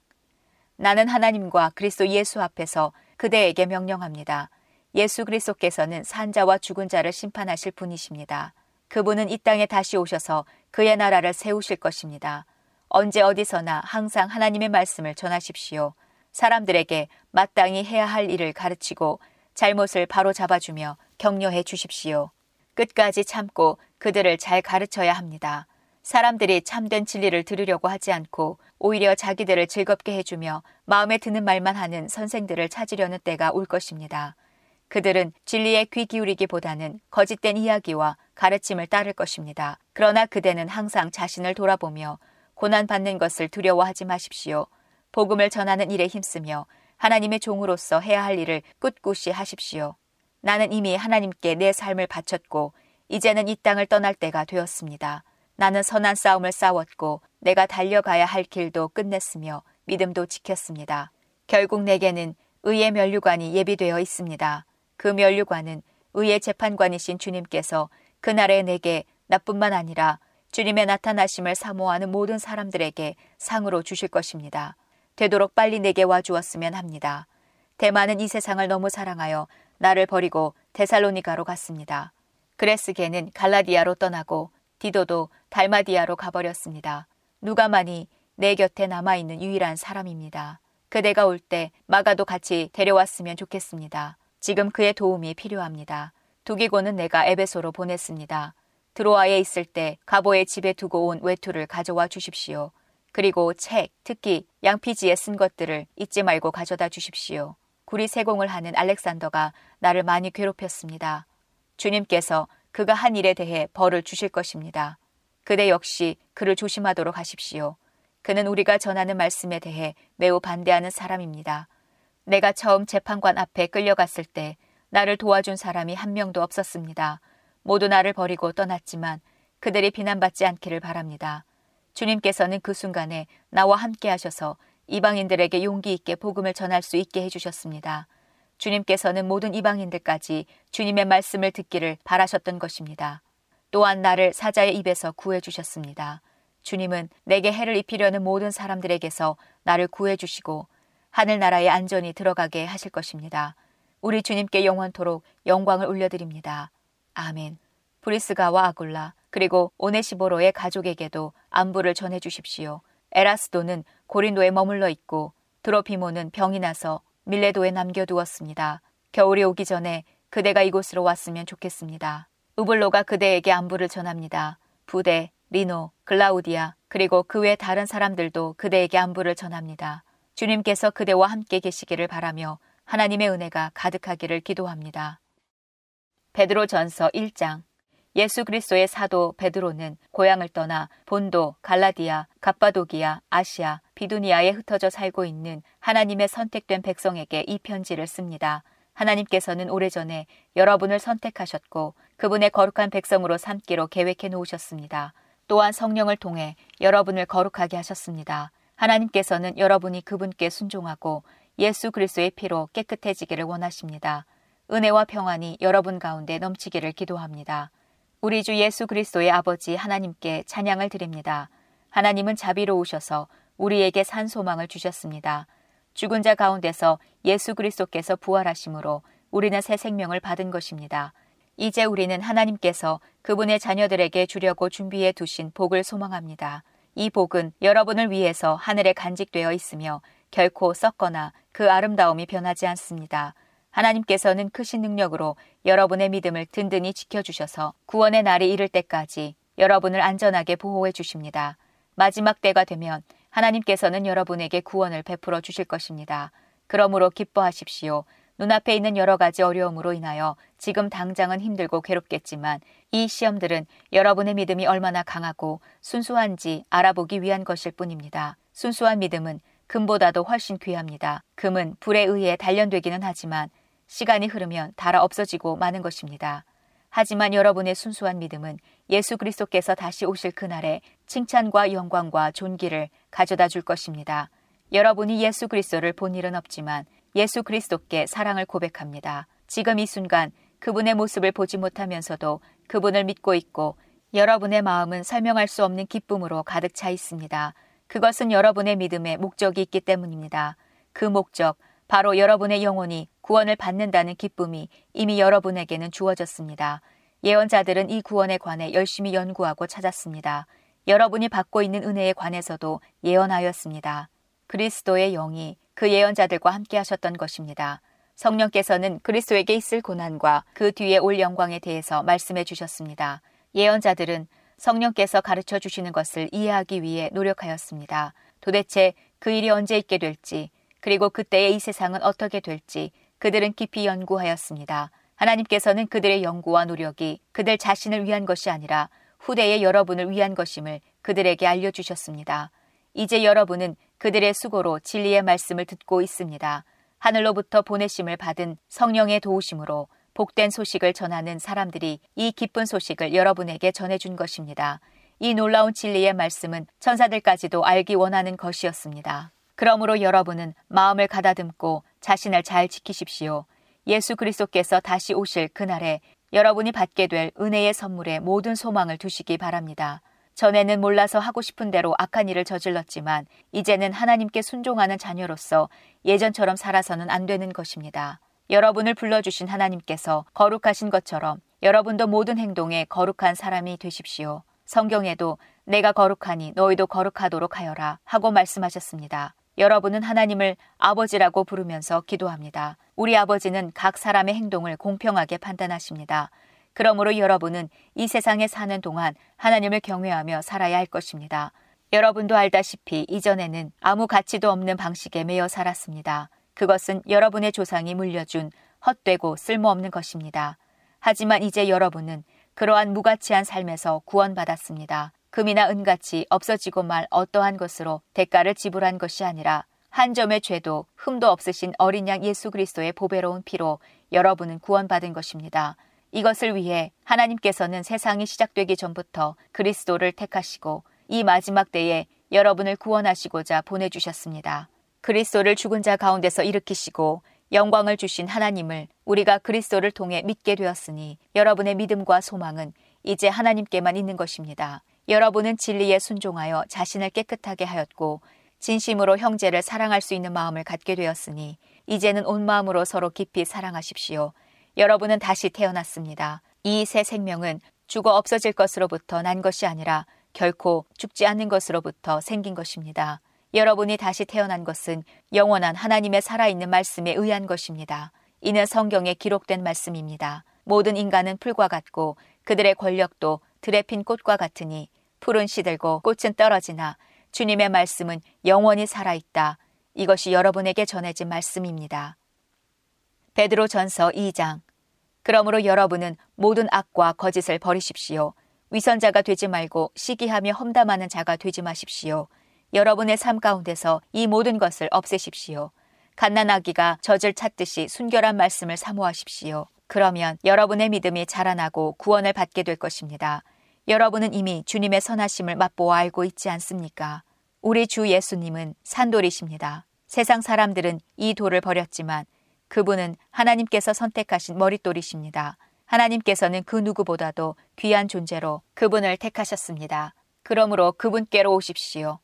나는 하나님과 그리스도 예수 앞에서 그대에게 명령합니다. 예수 그리스도께서는 산자와 죽은 자를 심판하실 분이십니다. 그분은 이 땅에 다시 오셔서 그의 나라를 세우실 것입니다. 언제 어디서나 항상 하나님의 말씀을 전하십시오. 사람들에게 마땅히 해야 할 일을 가르치고 잘못을 바로 잡아주며 격려해 주십시오. 끝까지 참고 그들을 잘 가르쳐야 합니다. 사람들이 참된 진리를 들으려고 하지 않고 오히려 자기들을 즐겁게 해주며 마음에 드는 말만 하는 선생들을 찾으려는 때가 올 것입니다. 그들은 진리에 귀 기울이기보다는 거짓된 이야기와 가르침을 따를 것입니다. 그러나 그대는 항상 자신을 돌아보며 고난받는 것을 두려워하지 마십시오. 복음을 전하는 일에 힘쓰며 하나님의 종으로서 해야 할 일을 꿋꿋이 하십시오. 나는 이미 하나님께 내 삶을 바쳤고 이제는 이 땅을 떠날 때가 되었습니다. 나는 선한 싸움을 싸웠고 내가 달려가야 할 길도 끝냈으며 믿음도 지켰습니다. 결국 내게는 의의 면류관이 예비되어 있습니다. 그 면류관은 의의 재판관이신 주님께서 그날에 내게 나뿐만 아니라 주님의 나타나심을 사모하는 모든 사람들에게 상으로 주실 것입니다. 되도록 빨리 내게 와 주었으면 합니다. 대만은 이 세상을 너무 사랑하여 나를 버리고 데살로니가로 갔습니다. 그레스게는 갈라디아로 떠나고 디도도 달마디아로 가버렸습니다. 누가만이 내 곁에 남아있는 유일한 사람입니다. 그대가 올 때 마가도 같이 데려왔으면 좋겠습니다. 지금 그의 도움이 필요합니다. 두기고는 내가 에베소로 보냈습니다. 드로아에 있을 때 가보의 집에 두고 온 외투를 가져와 주십시오. 그리고 책, 특히 양피지에 쓴 것들을 잊지 말고 가져다 주십시오. 구리 세공을 하는 알렉산더가 나를 많이 괴롭혔습니다. 주님께서 그가 한 일에 대해 벌을 주실 것입니다. 그대 역시 그를 조심하도록 하십시오. 그는 우리가 전하는 말씀에 대해 매우 반대하는 사람입니다. 내가 처음 재판관 앞에 끌려갔을 때 나를 도와준 사람이 한 명도 없었습니다. 모두 나를 버리고 떠났지만 그들이 비난받지 않기를 바랍니다. 주님께서는 그 순간에 나와 함께 하셔서 이방인들에게 용기 있게 복음을 전할 수 있게 해주셨습니다. 주님께서는 모든 이방인들까지 주님의 말씀을 듣기를 바라셨던 것입니다. 또한 나를 사자의 입에서 구해주셨습니다. 주님은 내게 해를 입히려는 모든 사람들에게서 나를 구해주시고 하늘나라에 안전히 들어가게 하실 것입니다. 우리 주님께 영원토록 영광을 올려드립니다. 아멘. 브리스가와 아굴라 그리고 오네시보로의 가족에게도 안부를 전해 주십시오. 에라스도는 고린도에 머물러 있고 드로피모는 병이 나서 밀레도에 남겨두었습니다. 겨울이 오기 전에 그대가 이곳으로 왔으면 좋겠습니다. 우블로가 그대에게 안부를 전합니다. 부대, 리노, 글라우디아, 그리고 그 외 다른 사람들도 그대에게 안부를 전합니다. 주님께서 그대와 함께 계시기를 바라며 하나님의 은혜가 가득하기를 기도합니다. 베드로 전서 1장 예수 그리스도의 사도 베드로는 고향을 떠나 본도, 갈라디아, 갑바도기아, 아시아, 비두니아에 흩어져 살고 있는 하나님의 선택된 백성에게 이 편지를 씁니다. 하나님께서는 오래전에 여러분을 선택하셨고 그분의 거룩한 백성으로 삼기로 계획해 놓으셨습니다. 또한 성령을 통해 여러분을 거룩하게 하셨습니다. 하나님께서는 여러분이 그분께 순종하고 예수 그리스도의 피로 깨끗해지기를 원하십니다. 은혜와 평안이 여러분 가운데 넘치기를 기도합니다. 우리 주 예수 그리스도의 아버지 하나님께 찬양을 드립니다. 하나님은 자비로우셔서 우리에게 산 소망을 주셨습니다. 죽은 자 가운데서 예수 그리스도께서 부활하심으로 우리는 새 생명을 받은 것입니다. 이제 우리는 하나님께서 그분의 자녀들에게 주려고 준비해 두신 복을 소망합니다. 이 복은 여러분을 위해서 하늘에 간직되어 있으며 결코 썩거나 그 아름다움이 변하지 않습니다. 하나님께서는 크신 능력으로 여러분의 믿음을 든든히 지켜주셔서 구원의 날이 이를 때까지 여러분을 안전하게 보호해 주십니다. 마지막 때가 되면 하나님께서는 여러분에게 구원을 베풀어 주실 것입니다. 그러므로 기뻐하십시오. 눈앞에 있는 여러 가지 어려움으로 인하여 지금 당장은 힘들고 괴롭겠지만 이 시험들은 여러분의 믿음이 얼마나 강하고 순수한지 알아보기 위한 것일 뿐입니다. 순수한 믿음은 금보다도 훨씬 귀합니다. 금은 불에 의해 단련되기는 하지만 시간이 흐르면 달아 없어지고 마는 것입니다. 하지만 여러분의 순수한 믿음은 예수 그리스도께서 다시 오실 그날에 칭찬과 영광과 존귀를 가져다 줄 것입니다. 여러분이 예수 그리스도를 본 일은 없지만 예수 그리스도께 사랑을 고백합니다. 지금 이 순간 그분의 모습을 보지 못하면서도 그분을 믿고 있고 여러분의 마음은 설명할 수 없는 기쁨으로 가득 차 있습니다. 그것은 여러분의 믿음에 목적이 있기 때문입니다. 그 목적, 바로 여러분의 영혼이 구원을 받는다는 기쁨이 이미 여러분에게는 주어졌습니다. 예언자들은 이 구원에 관해 열심히 연구하고 찾았습니다. 여러분이 받고 있는 은혜에 관해서도 예언하였습니다. 그리스도의 영이 그 예언자들과 함께 하셨던 것입니다. 성령께서는 그리스도에게 있을 고난과 그 뒤에 올 영광에 대해서 말씀해 주셨습니다. 예언자들은 성령께서 가르쳐 주시는 것을 이해하기 위해 노력하였습니다. 도대체 그 일이 언제 있게 될지, 그리고 그때의 이 세상은 어떻게 될지 그들은 깊이 연구하였습니다. 하나님께서는 그들의 연구와 노력이 그들 자신을 위한 것이 아니라 후대의 여러분을 위한 것임을 그들에게 알려주셨습니다. 이제 여러분은 그들의 수고로 진리의 말씀을 듣고 있습니다. 하늘로부터 보내심을 받은 성령의 도우심으로 복된 소식을 전하는 사람들이 이 기쁜 소식을 여러분에게 전해준 것입니다. 이 놀라운 진리의 말씀은 천사들까지도 알기 원하는 것이었습니다. 그러므로 여러분은 마음을 가다듬고 자신을 잘 지키십시오. 예수 그리스도께서 다시 오실 그날에 여러분이 받게 될 은혜의 선물에 모든 소망을 두시기 바랍니다. 전에는 몰라서 하고 싶은 대로 악한 일을 저질렀지만 이제는 하나님께 순종하는 자녀로서 예전처럼 살아서는 안 되는 것입니다. 여러분을 불러주신 하나님께서 거룩하신 것처럼 여러분도 모든 행동에 거룩한 사람이 되십시오. 성경에도 내가 거룩하니 너희도 거룩하도록 하여라 하고 말씀하셨습니다. 여러분은 하나님을 아버지라고 부르면서 기도합니다. 우리 아버지는 각 사람의 행동을 공평하게 판단하십니다. 그러므로 여러분은 이 세상에 사는 동안 하나님을 경외하며 살아야 할 것입니다. 여러분도 알다시피 이전에는 아무 가치도 없는 방식에 매여 살았습니다. 그것은 여러분의 조상이 물려준 헛되고 쓸모없는 것입니다. 하지만 이제 여러분은 그러한 무가치한 삶에서 구원받았습니다. 금이나 은같이 없어지고 말 어떠한 것으로 대가를 지불한 것이 아니라 한 점의 죄도 흠도 없으신 어린 양 예수 그리스도의 보배로운 피로 여러분은 구원받은 것입니다. 이것을 위해 하나님께서는 세상이 시작되기 전부터 그리스도를 택하시고 이 마지막 때에 여러분을 구원하시고자 보내주셨습니다. 그리스도를 죽은 자 가운데서 일으키시고 영광을 주신 하나님을 우리가 그리스도를 통해 믿게 되었으니 여러분의 믿음과 소망은 이제 하나님께만 있는 것입니다. 여러분은 진리에 순종하여 자신을 깨끗하게 하였고 진심으로 형제를 사랑할 수 있는 마음을 갖게 되었으니 이제는 온 마음으로 서로 깊이 사랑하십시오. 여러분은 다시 태어났습니다. 이 새 생명은 죽어 없어질 것으로부터 난 것이 아니라 결코 죽지 않는 것으로부터 생긴 것입니다. 여러분이 다시 태어난 것은 영원한 하나님의 살아있는 말씀에 의한 것입니다. 이는 성경에 기록된 말씀입니다. 모든 인간은 풀과 같고 그들의 권력도 들에 핀 꽃과 같으니 풀은 시들고 꽃은 떨어지나 주님의 말씀은 영원히 살아있다. 이것이 여러분에게 전해진 말씀입니다. 베드로 전서 2장 그러므로 여러분은 모든 악과 거짓을 버리십시오. 위선자가 되지 말고 시기하며 험담하는 자가 되지 마십시오. 여러분의 삶 가운데서 이 모든 것을 없애십시오. 갓난아기가 젖을 찾듯이 순결한 말씀을 사모하십시오. 그러면 여러분의 믿음이 자라나고 구원을 받게 될 것입니다. 여러분은 이미 주님의 선하심을 맛보아 알고 있지 않습니까? 우리 주 예수님은 산돌이십니다. 세상 사람들은 이 돌을 버렸지만 그분은 하나님께서 선택하신 머릿돌이십니다. 하나님께서는 그 누구보다도 귀한 존재로 그분을 택하셨습니다. 그러므로 그분께로 오십시오.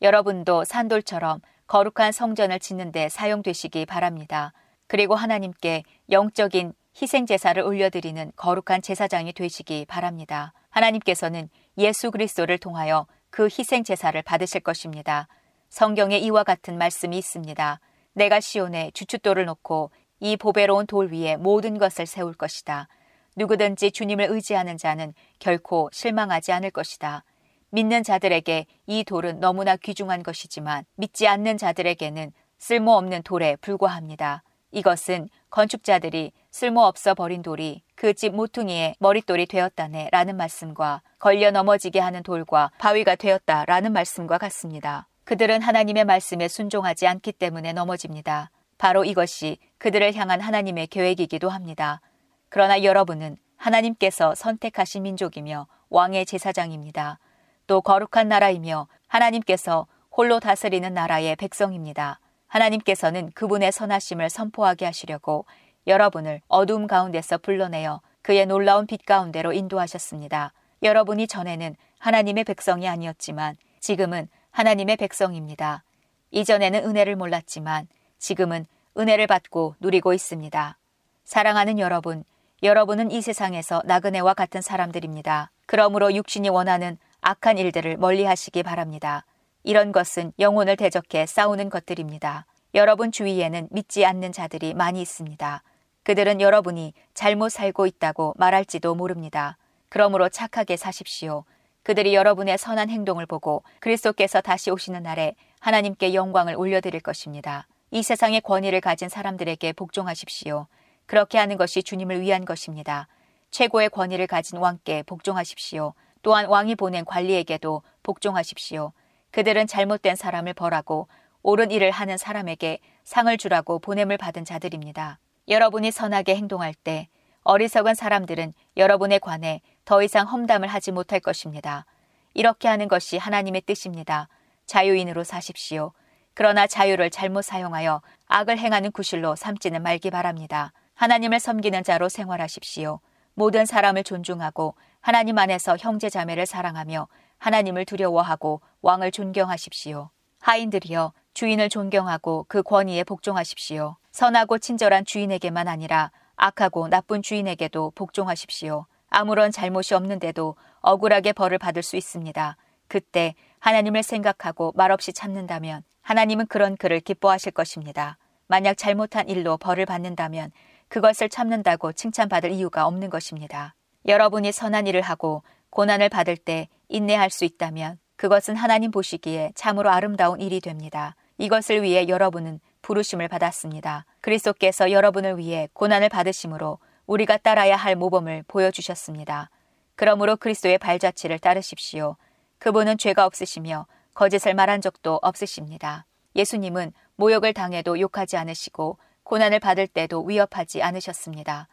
여러분도 산돌처럼 거룩한 성전을 짓는 데 사용되시기 바랍니다. 그리고 하나님께 영적인 희생 제사를 올려드리는 거룩한 제사장이 되시기 바랍니다. 하나님께서는 예수 그리스도를 통하여 그 희생 제사를 받으실 것입니다. 성경에 이와 같은 말씀이 있습니다. 내가 시온에 주춧돌을 놓고 이 보배로운 돌 위에 모든 것을 세울 것이다. 누구든지 주님을 의지하는 자는 결코 실망하지 않을 것이다. 믿는 자들에게 이 돌은 너무나 귀중한 것이지만 믿지 않는 자들에게는 쓸모없는 돌에 불과합니다. 이것은 건축자들이 쓸모없어 버린 돌이 그 집 모퉁이의 머릿돌이 되었다네 라는 말씀과 걸려 넘어지게 하는 돌과 바위가 되었다 라는 말씀과 같습니다. 그들은 하나님의 말씀에 순종하지 않기 때문에 넘어집니다. 바로 이것이 그들을 향한 하나님의 계획이기도 합니다. 그러나 여러분은 하나님께서 선택하신 민족이며 왕의 제사장입니다. 또 거룩한 나라이며 하나님께서 홀로 다스리는 나라의 백성입니다. 하나님께서는 그분의 선하심을 선포하게 하시려고 여러분을 어두움 가운데서 불러내어 그의 놀라운 빛 가운데로 인도하셨습니다. 여러분이 전에는 하나님의 백성이 아니었지만 지금은 하나님의 백성입니다. 이전에는 은혜를 몰랐지만 지금은 은혜를 받고 누리고 있습니다. 사랑하는 여러분, 여러분은 이 세상에서 나그네와 같은 사람들입니다. 그러므로 육신이 원하는 악한 일들을 멀리 하시기 바랍니다. 이런 것은 영혼을 대적해 싸우는 것들입니다. 여러분 주위에는 믿지 않는 자들이 많이 있습니다. 그들은 여러분이 잘못 살고 있다고 말할지도 모릅니다. 그러므로 착하게 사십시오. 그들이 여러분의 선한 행동을 보고 그리스도께서 다시 오시는 날에 하나님께 영광을 올려드릴 것입니다. 이 세상의 권위를 가진 사람들에게 복종하십시오. 그렇게 하는 것이 주님을 위한 것입니다. 최고의 권위를 가진 왕께 복종하십시오. 또한 왕이 보낸 관리에게도 복종하십시오. 그들은 잘못된 사람을 벌하고 옳은 일을 하는 사람에게 상을 주라고 보냄을 받은 자들입니다. 여러분이 선하게 행동할 때 어리석은 사람들은 여러분에 관해 더 이상 험담을 하지 못할 것입니다. 이렇게 하는 것이 하나님의 뜻입니다. 자유인으로 사십시오. 그러나 자유를 잘못 사용하여 악을 행하는 구실로 삼지는 말기 바랍니다. 하나님을 섬기는 자로 생활하십시오. 모든 사람을 존중하고 하나님 안에서 형제 자매를 사랑하며 하나님을 두려워하고 왕을 존경하십시오. 하인들이여 주인을 존경하고 그 권위에 복종하십시오. 선하고 친절한 주인에게만 아니라 악하고 나쁜 주인에게도 복종하십시오. 아무런 잘못이 없는데도 억울하게 벌을 받을 수 있습니다. 그때 하나님을 생각하고 말없이 참는다면 하나님은 그런 그를 기뻐하실 것입니다. 만약 잘못한 일로 벌을 받는다면 그것을 참는다고 칭찬받을 이유가 없는 것입니다. 여러분이 선한 일을 하고 고난을 받을 때 인내할 수 있다면 그것은 하나님 보시기에 참으로 아름다운 일이 됩니다. 이것을 위해 여러분은 부르심을 받았습니다. 그리스도께서 여러분을 위해 고난을 받으심으로 우리가 따라야 할 모범을 보여주셨습니다. 그러므로 그리스도의 발자취를 따르십시오. 그분은 죄가 없으시며 거짓을 말한 적도 없으십니다. 예수님은 모욕을 당해도 욕하지 않으시고 고난을 받을 때도 위협하지 않으셨습니다.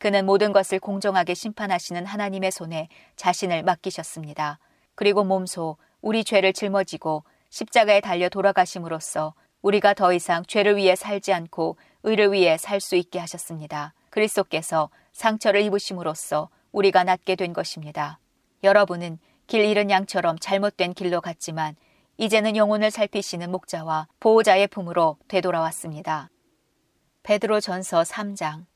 그는 모든 것을 공정하게 심판하시는 하나님의 손에 자신을 맡기셨습니다. 그리고 몸소 우리 죄를 짊어지고 십자가에 달려 돌아가심으로써 우리가 더 이상 죄를 위해 살지 않고 의를 위해 살 수 있게 하셨습니다. 그리스도께서 상처를 입으심으로써 우리가 낫게 된 것입니다. 여러분은 길 잃은 양처럼 잘못된 길로 갔지만 이제는 영혼을 살피시는 목자와 보호자의 품으로 되돌아왔습니다. 베드로 전서 3장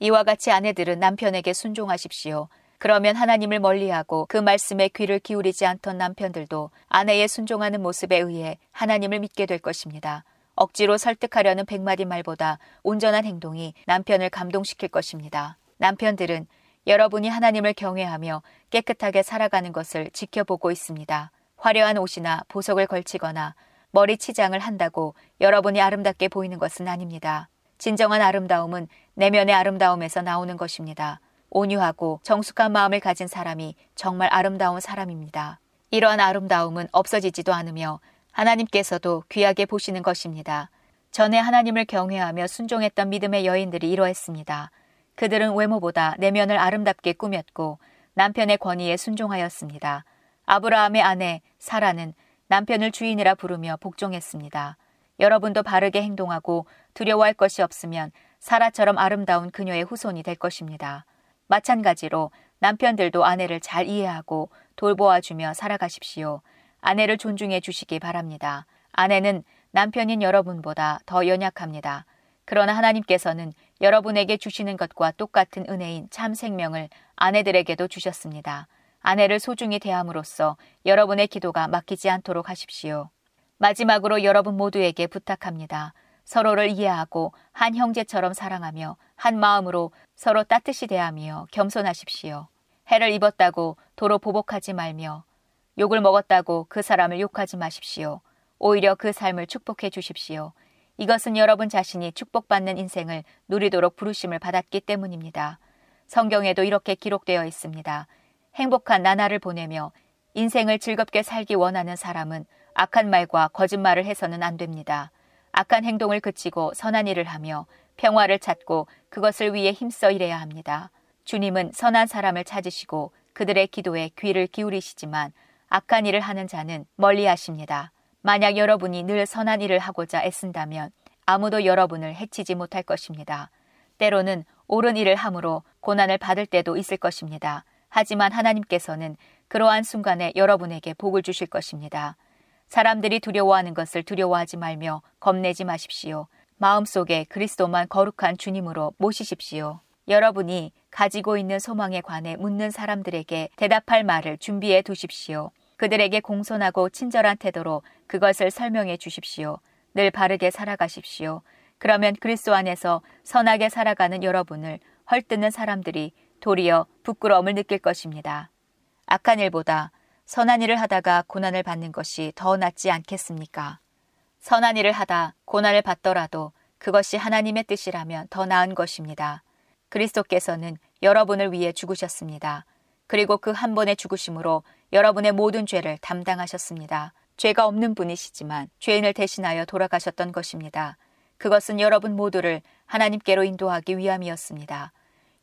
이와 같이 아내들은 남편에게 순종하십시오. 그러면 하나님을 멀리하고 그 말씀에 귀를 기울이지 않던 남편들도 아내의 순종하는 모습에 의해 하나님을 믿게 될 것입니다. 억지로 설득하려는 백마디 말보다 온전한 행동이 남편을 감동시킬 것입니다. 남편들은 여러분이 하나님을 경외하며 깨끗하게 살아가는 것을 지켜보고 있습니다. 화려한 옷이나 보석을 걸치거나 머리 치장을 한다고 여러분이 아름답게 보이는 것은 아닙니다. 진정한 아름다움은 내면의 아름다움에서 나오는 것입니다. 온유하고 정숙한 마음을 가진 사람이 정말 아름다운 사람입니다. 이러한 아름다움은 없어지지도 않으며 하나님께서도 귀하게 보시는 것입니다. 전에 하나님을 경외하며 순종했던 믿음의 여인들이 이러했습니다. 그들은 외모보다 내면을 아름답게 꾸몄고 남편의 권위에 순종하였습니다. 아브라함의 아내 사라는 남편을 주인이라 부르며 복종했습니다. 여러분도 바르게 행동하고 두려워할 것이 없으면 사라처럼 아름다운 그녀의 후손이 될 것입니다. 마찬가지로 남편들도 아내를 잘 이해하고 돌보아 주며 살아가십시오. 아내를 존중해 주시기 바랍니다. 아내는 남편인 여러분보다 더 연약합니다. 그러나 하나님께서는 여러분에게 주시는 것과 똑같은 은혜인 참 생명을 아내들에게도 주셨습니다. 아내를 소중히 대함으로써 여러분의 기도가 막히지 않도록 하십시오. 마지막으로 여러분 모두에게 부탁합니다. 서로를 이해하고 한 형제처럼 사랑하며 한 마음으로 서로 따뜻이 대하며 겸손하십시오. 해를 입었다고 도로 보복하지 말며 욕을 먹었다고 그 사람을 욕하지 마십시오. 오히려 그 삶을 축복해 주십시오. 이것은 여러분 자신이 축복받는 인생을 누리도록 부르심을 받았기 때문입니다. 성경에도 이렇게 기록되어 있습니다. 행복한 나날을 보내며 인생을 즐겁게 살기 원하는 사람은 악한 말과 거짓말을 해서는 안 됩니다. 악한 행동을 그치고 선한 일을 하며 평화를 찾고 그것을 위해 힘써 일해야 합니다. 주님은 선한 사람을 찾으시고 그들의 기도에 귀를 기울이시지만 악한 일을 하는 자는 멀리 하십니다. 만약 여러분이 늘 선한 일을 하고자 애쓴다면 아무도 여러분을 해치지 못할 것입니다. 때로는 옳은 일을 함으로 고난을 받을 때도 있을 것입니다. 하지만 하나님께서는 그러한 순간에 여러분에게 복을 주실 것입니다. 사람들이 두려워하는 것을 두려워하지 말며 겁내지 마십시오. 마음속에 그리스도만 거룩한 주님으로 모시십시오. 여러분이 가지고 있는 소망에 관해 묻는 사람들에게 대답할 말을 준비해 두십시오. 그들에게 공손하고 친절한 태도로 그것을 설명해 주십시오. 늘 바르게 살아가십시오. 그러면 그리스도 안에서 선하게 살아가는 여러분을 헐뜯는 사람들이 도리어 부끄러움을 느낄 것입니다. 악한 일보다 선한 일을 하다가 고난을 받는 것이 더 낫지 않겠습니까? 선한 일을 하다 고난을 받더라도 그것이 하나님의 뜻이라면 더 나은 것입니다. 그리스도께서는 여러분을 위해 죽으셨습니다. 그리고 그 한 번의 죽으심으로 여러분의 모든 죄를 담당하셨습니다. 죄가 없는 분이시지만 죄인을 대신하여 돌아가셨던 것입니다. 그것은 여러분 모두를 하나님께로 인도하기 위함이었습니다.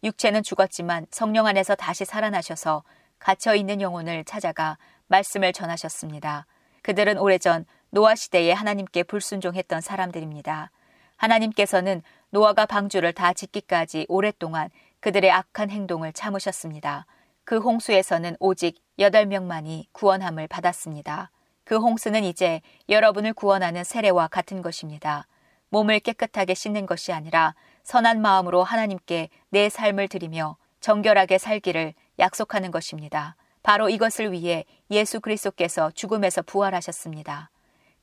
육체는 죽었지만 성령 안에서 다시 살아나셔서 갇혀 있는 영혼을 찾아가 말씀을 전하셨습니다. 그들은 오래전 노아 시대에 하나님께 불순종했던 사람들입니다. 하나님께서는 노아가 방주를 다 짓기까지 오랫동안 그들의 악한 행동을 참으셨습니다. 그 홍수에서는 오직 8명만이 구원함을 받았습니다. 그 홍수는 이제 여러분을 구원하는 세례와 같은 것입니다. 몸을 깨끗하게 씻는 것이 아니라 선한 마음으로 하나님께 내 삶을 드리며 정결하게 살기를 약속하는 것입니다. 바로 이것을 위해 예수 그리스도께서 죽음에서 부활하셨습니다.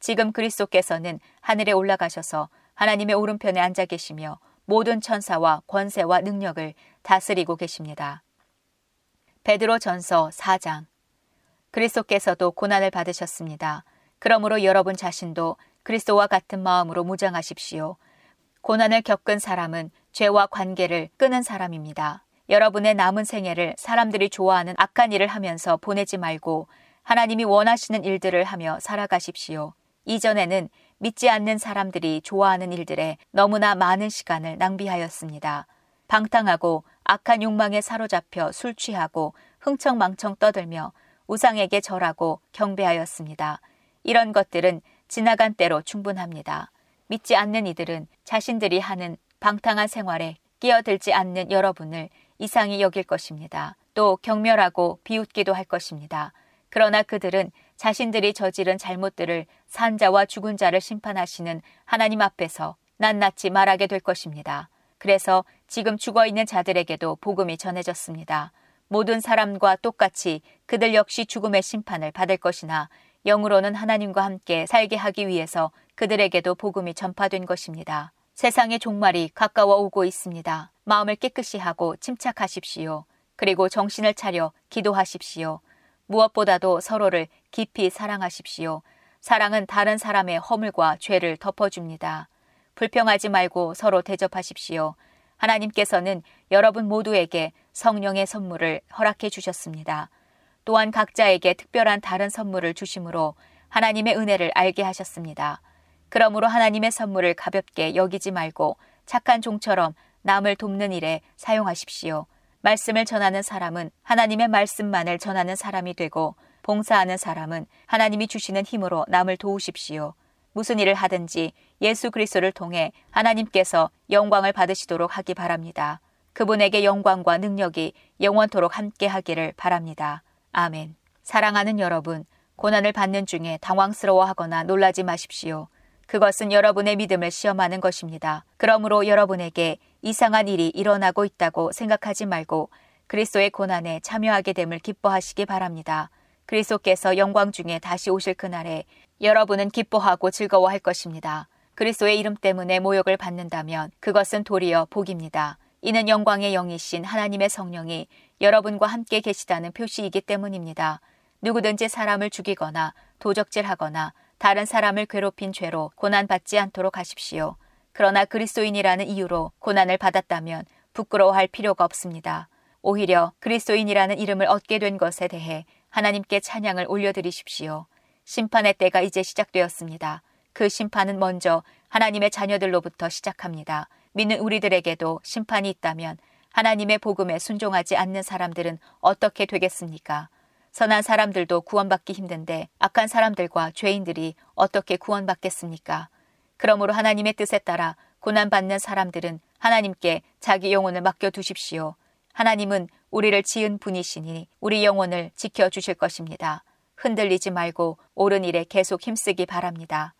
지금 그리스도께서는 하늘에 올라가셔서 하나님의 오른편에 앉아 계시며 모든 천사와 권세와 능력을 다스리고 계십니다. 베드로 전서 4장 그리스도께서도 고난을 받으셨습니다. 그러므로 여러분 자신도 그리스도와 같은 마음으로 무장하십시오. 고난을 겪은 사람은 죄와 관계를 끄는 사람입니다. 여러분의 남은 생애를 사람들이 좋아하는 악한 일을 하면서 보내지 말고 하나님이 원하시는 일들을 하며 살아가십시오. 이전에는 믿지 않는 사람들이 좋아하는 일들에 너무나 많은 시간을 낭비하였습니다. 방탕하고 악한 욕망에 사로잡혀 술 취하고 흥청망청 떠들며 우상에게 절하고 경배하였습니다. 이런 것들은 지나간 때로 충분합니다. 믿지 않는 이들은 자신들이 하는 방탕한 생활에 끼어들지 않는 여러분을 이상히 여길 것입니다. 또 경멸하고 비웃기도 할 것입니다. 그러나 그들은 자신들이 저지른 잘못들을 산자와 죽은 자를 심판하시는 하나님 앞에서 낱낱이 말하게 될 것입니다. 그래서 지금 죽어 있는 자들에게도 복음이 전해졌습니다. 모든 사람과 똑같이 그들 역시 죽음의 심판을 받을 것이나 영으로는 하나님과 함께 살게 하기 위해서 그들에게도 복음이 전파된 것입니다. 세상의 종말이 가까워 오고 있습니다. 마음을 깨끗이 하고 침착하십시오. 그리고 정신을 차려 기도하십시오. 무엇보다도 서로를 깊이 사랑하십시오. 사랑은 다른 사람의 허물과 죄를 덮어줍니다. 불평하지 말고 서로 대접하십시오. 하나님께서는 여러분 모두에게 성령의 선물을 허락해 주셨습니다. 또한 각자에게 특별한 다른 선물을 주심으로 하나님의 은혜를 알게 하셨습니다. 그러므로 하나님의 선물을 가볍게 여기지 말고 착한 종처럼 남을 돕는 일에 사용하십시오. 말씀을 전하는 사람은 하나님의 말씀만을 전하는 사람이 되고 봉사하는 사람은 하나님이 주시는 힘으로 남을 도우십시오. 무슨 일을 하든지 예수 그리스도를 통해 하나님께서 영광을 받으시도록 하기 바랍니다. 그분에게 영광과 능력이 영원토록 함께 하기를 바랍니다. 아멘. 사랑하는 여러분, 고난을 받는 중에 당황스러워하거나 놀라지 마십시오. 그것은 여러분의 믿음을 시험하는 것입니다. 그러므로 여러분에게 이상한 일이 일어나고 있다고 생각하지 말고 그리스도의 고난에 참여하게 됨을 기뻐하시기 바랍니다. 그리스도께서 영광 중에 다시 오실 그날에 여러분은 기뻐하고 즐거워할 것입니다. 그리스도의 이름 때문에 모욕을 받는다면 그것은 도리어 복입니다. 이는 영광의 영이신 하나님의 성령이 여러분과 함께 계시다는 표시이기 때문입니다. 누구든지 사람을 죽이거나 도적질하거나 다른 사람을 괴롭힌 죄로 고난받지 않도록 하십시오. 그러나 그리스도인이라는 이유로 고난을 받았다면 부끄러워할 필요가 없습니다. 오히려 그리스도인이라는 이름을 얻게 된 것에 대해 하나님께 찬양을 올려드리십시오. 심판의 때가 이제 시작되었습니다. 그 심판은 먼저 하나님의 자녀들로부터 시작합니다. 믿는 우리들에게도 심판이 있다면 하나님의 복음에 순종하지 않는 사람들은 어떻게 되겠습니까? 선한 사람들도 구원받기 힘든데 악한 사람들과 죄인들이 어떻게 구원받겠습니까? 그러므로 하나님의 뜻에 따라 고난받는 사람들은 하나님께 자기 영혼을 맡겨두십시오. 하나님은 우리를 지은 분이시니 우리 영혼을 지켜주실 것입니다. 흔들리지 말고 옳은 일에 계속 힘쓰기 바랍니다.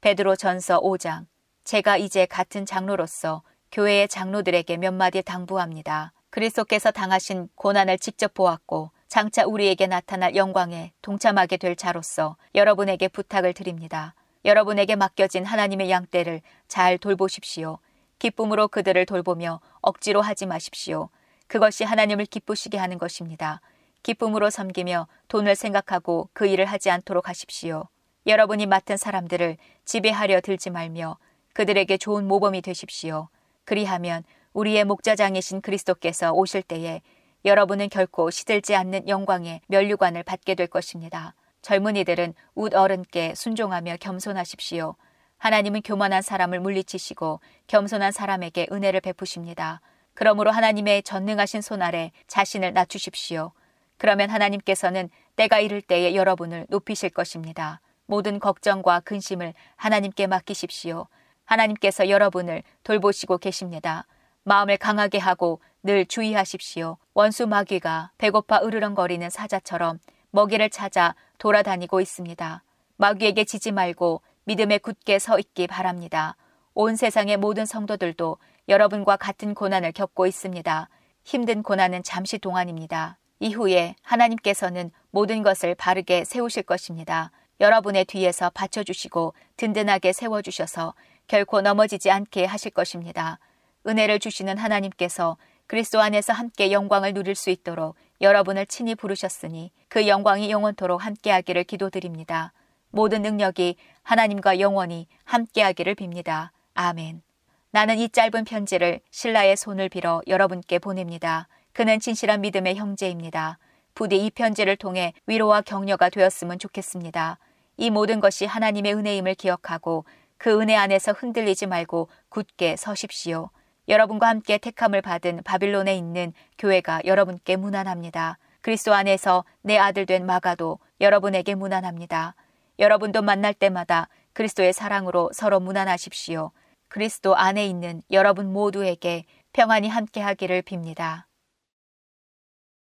베드로 전서 5장 제가 이제 같은 장로로서 교회의 장로들에게 몇 마디 당부합니다. 그리스도께서 당하신 고난을 직접 보았고 장차 우리에게 나타날 영광에 동참하게 될 자로서 여러분에게 부탁을 드립니다. 여러분에게 맡겨진 하나님의 양떼를 잘 돌보십시오. 기쁨으로 그들을 돌보며 억지로 하지 마십시오. 그것이 하나님을 기쁘시게 하는 것입니다. 기쁨으로 섬기며 돈을 생각하고 그 일을 하지 않도록 하십시오. 여러분이 맡은 사람들을 지배하려 들지 말며 그들에게 좋은 모범이 되십시오. 그리하면 우리의 목자장이신 그리스도께서 오실 때에 여러분은 결코 시들지 않는 영광의 면류관을 받게 될 것입니다. 젊은이들은 웃 어른께 순종하며 겸손하십시오. 하나님은 교만한 사람을 물리치시고 겸손한 사람에게 은혜를 베푸십니다. 그러므로 하나님의 전능하신 손 아래 자신을 낮추십시오. 그러면 하나님께서는 때가 이를 때에 여러분을 높이실 것입니다. 모든 걱정과 근심을 하나님께 맡기십시오. 하나님께서 여러분을 돌보시고 계십니다. 마음을 강하게 하고 늘 주의하십시오. 원수 마귀가 배고파 으르렁거리는 사자처럼 먹이를 찾아 돌아다니고 있습니다. 마귀에게 지지 말고 믿음에 굳게 서 있기 바랍니다. 온 세상의 모든 성도들도 여러분과 같은 고난을 겪고 있습니다. 힘든 고난은 잠시 동안입니다. 이후에 하나님께서는 모든 것을 바르게 세우실 것입니다. 여러분의 뒤에서 받쳐주시고 든든하게 세워주셔서 결코 넘어지지 않게 하실 것입니다. 은혜를 주시는 하나님께서 그리스도 안에서 함께 영광을 누릴 수 있도록 여러분을 친히 부르셨으니 그 영광이 영원토록 함께하기를 기도드립니다. 모든 능력이 하나님과 영원히 함께하기를 빕니다. 아멘. 나는 이 짧은 편지를 신라의 손을 빌어 여러분께 보냅니다. 그는 진실한 믿음의 형제입니다. 부디 이 편지를 통해 위로와 격려가 되었으면 좋겠습니다. 이 모든 것이 하나님의 은혜임을 기억하고 그 은혜 안에서 흔들리지 말고 굳게 서십시오. 여러분과 함께 택함을 받은 바빌론에 있는 교회가 여러분께 무난합니다. 그리스도 안에서 내 아들 된 마가도 여러분에게 무난합니다. 여러분도 만날 때마다 그리스도의 사랑으로 서로 무난하십시오. 그리스도 안에 있는 여러분 모두에게 평안이 함께 하기를 빕니다.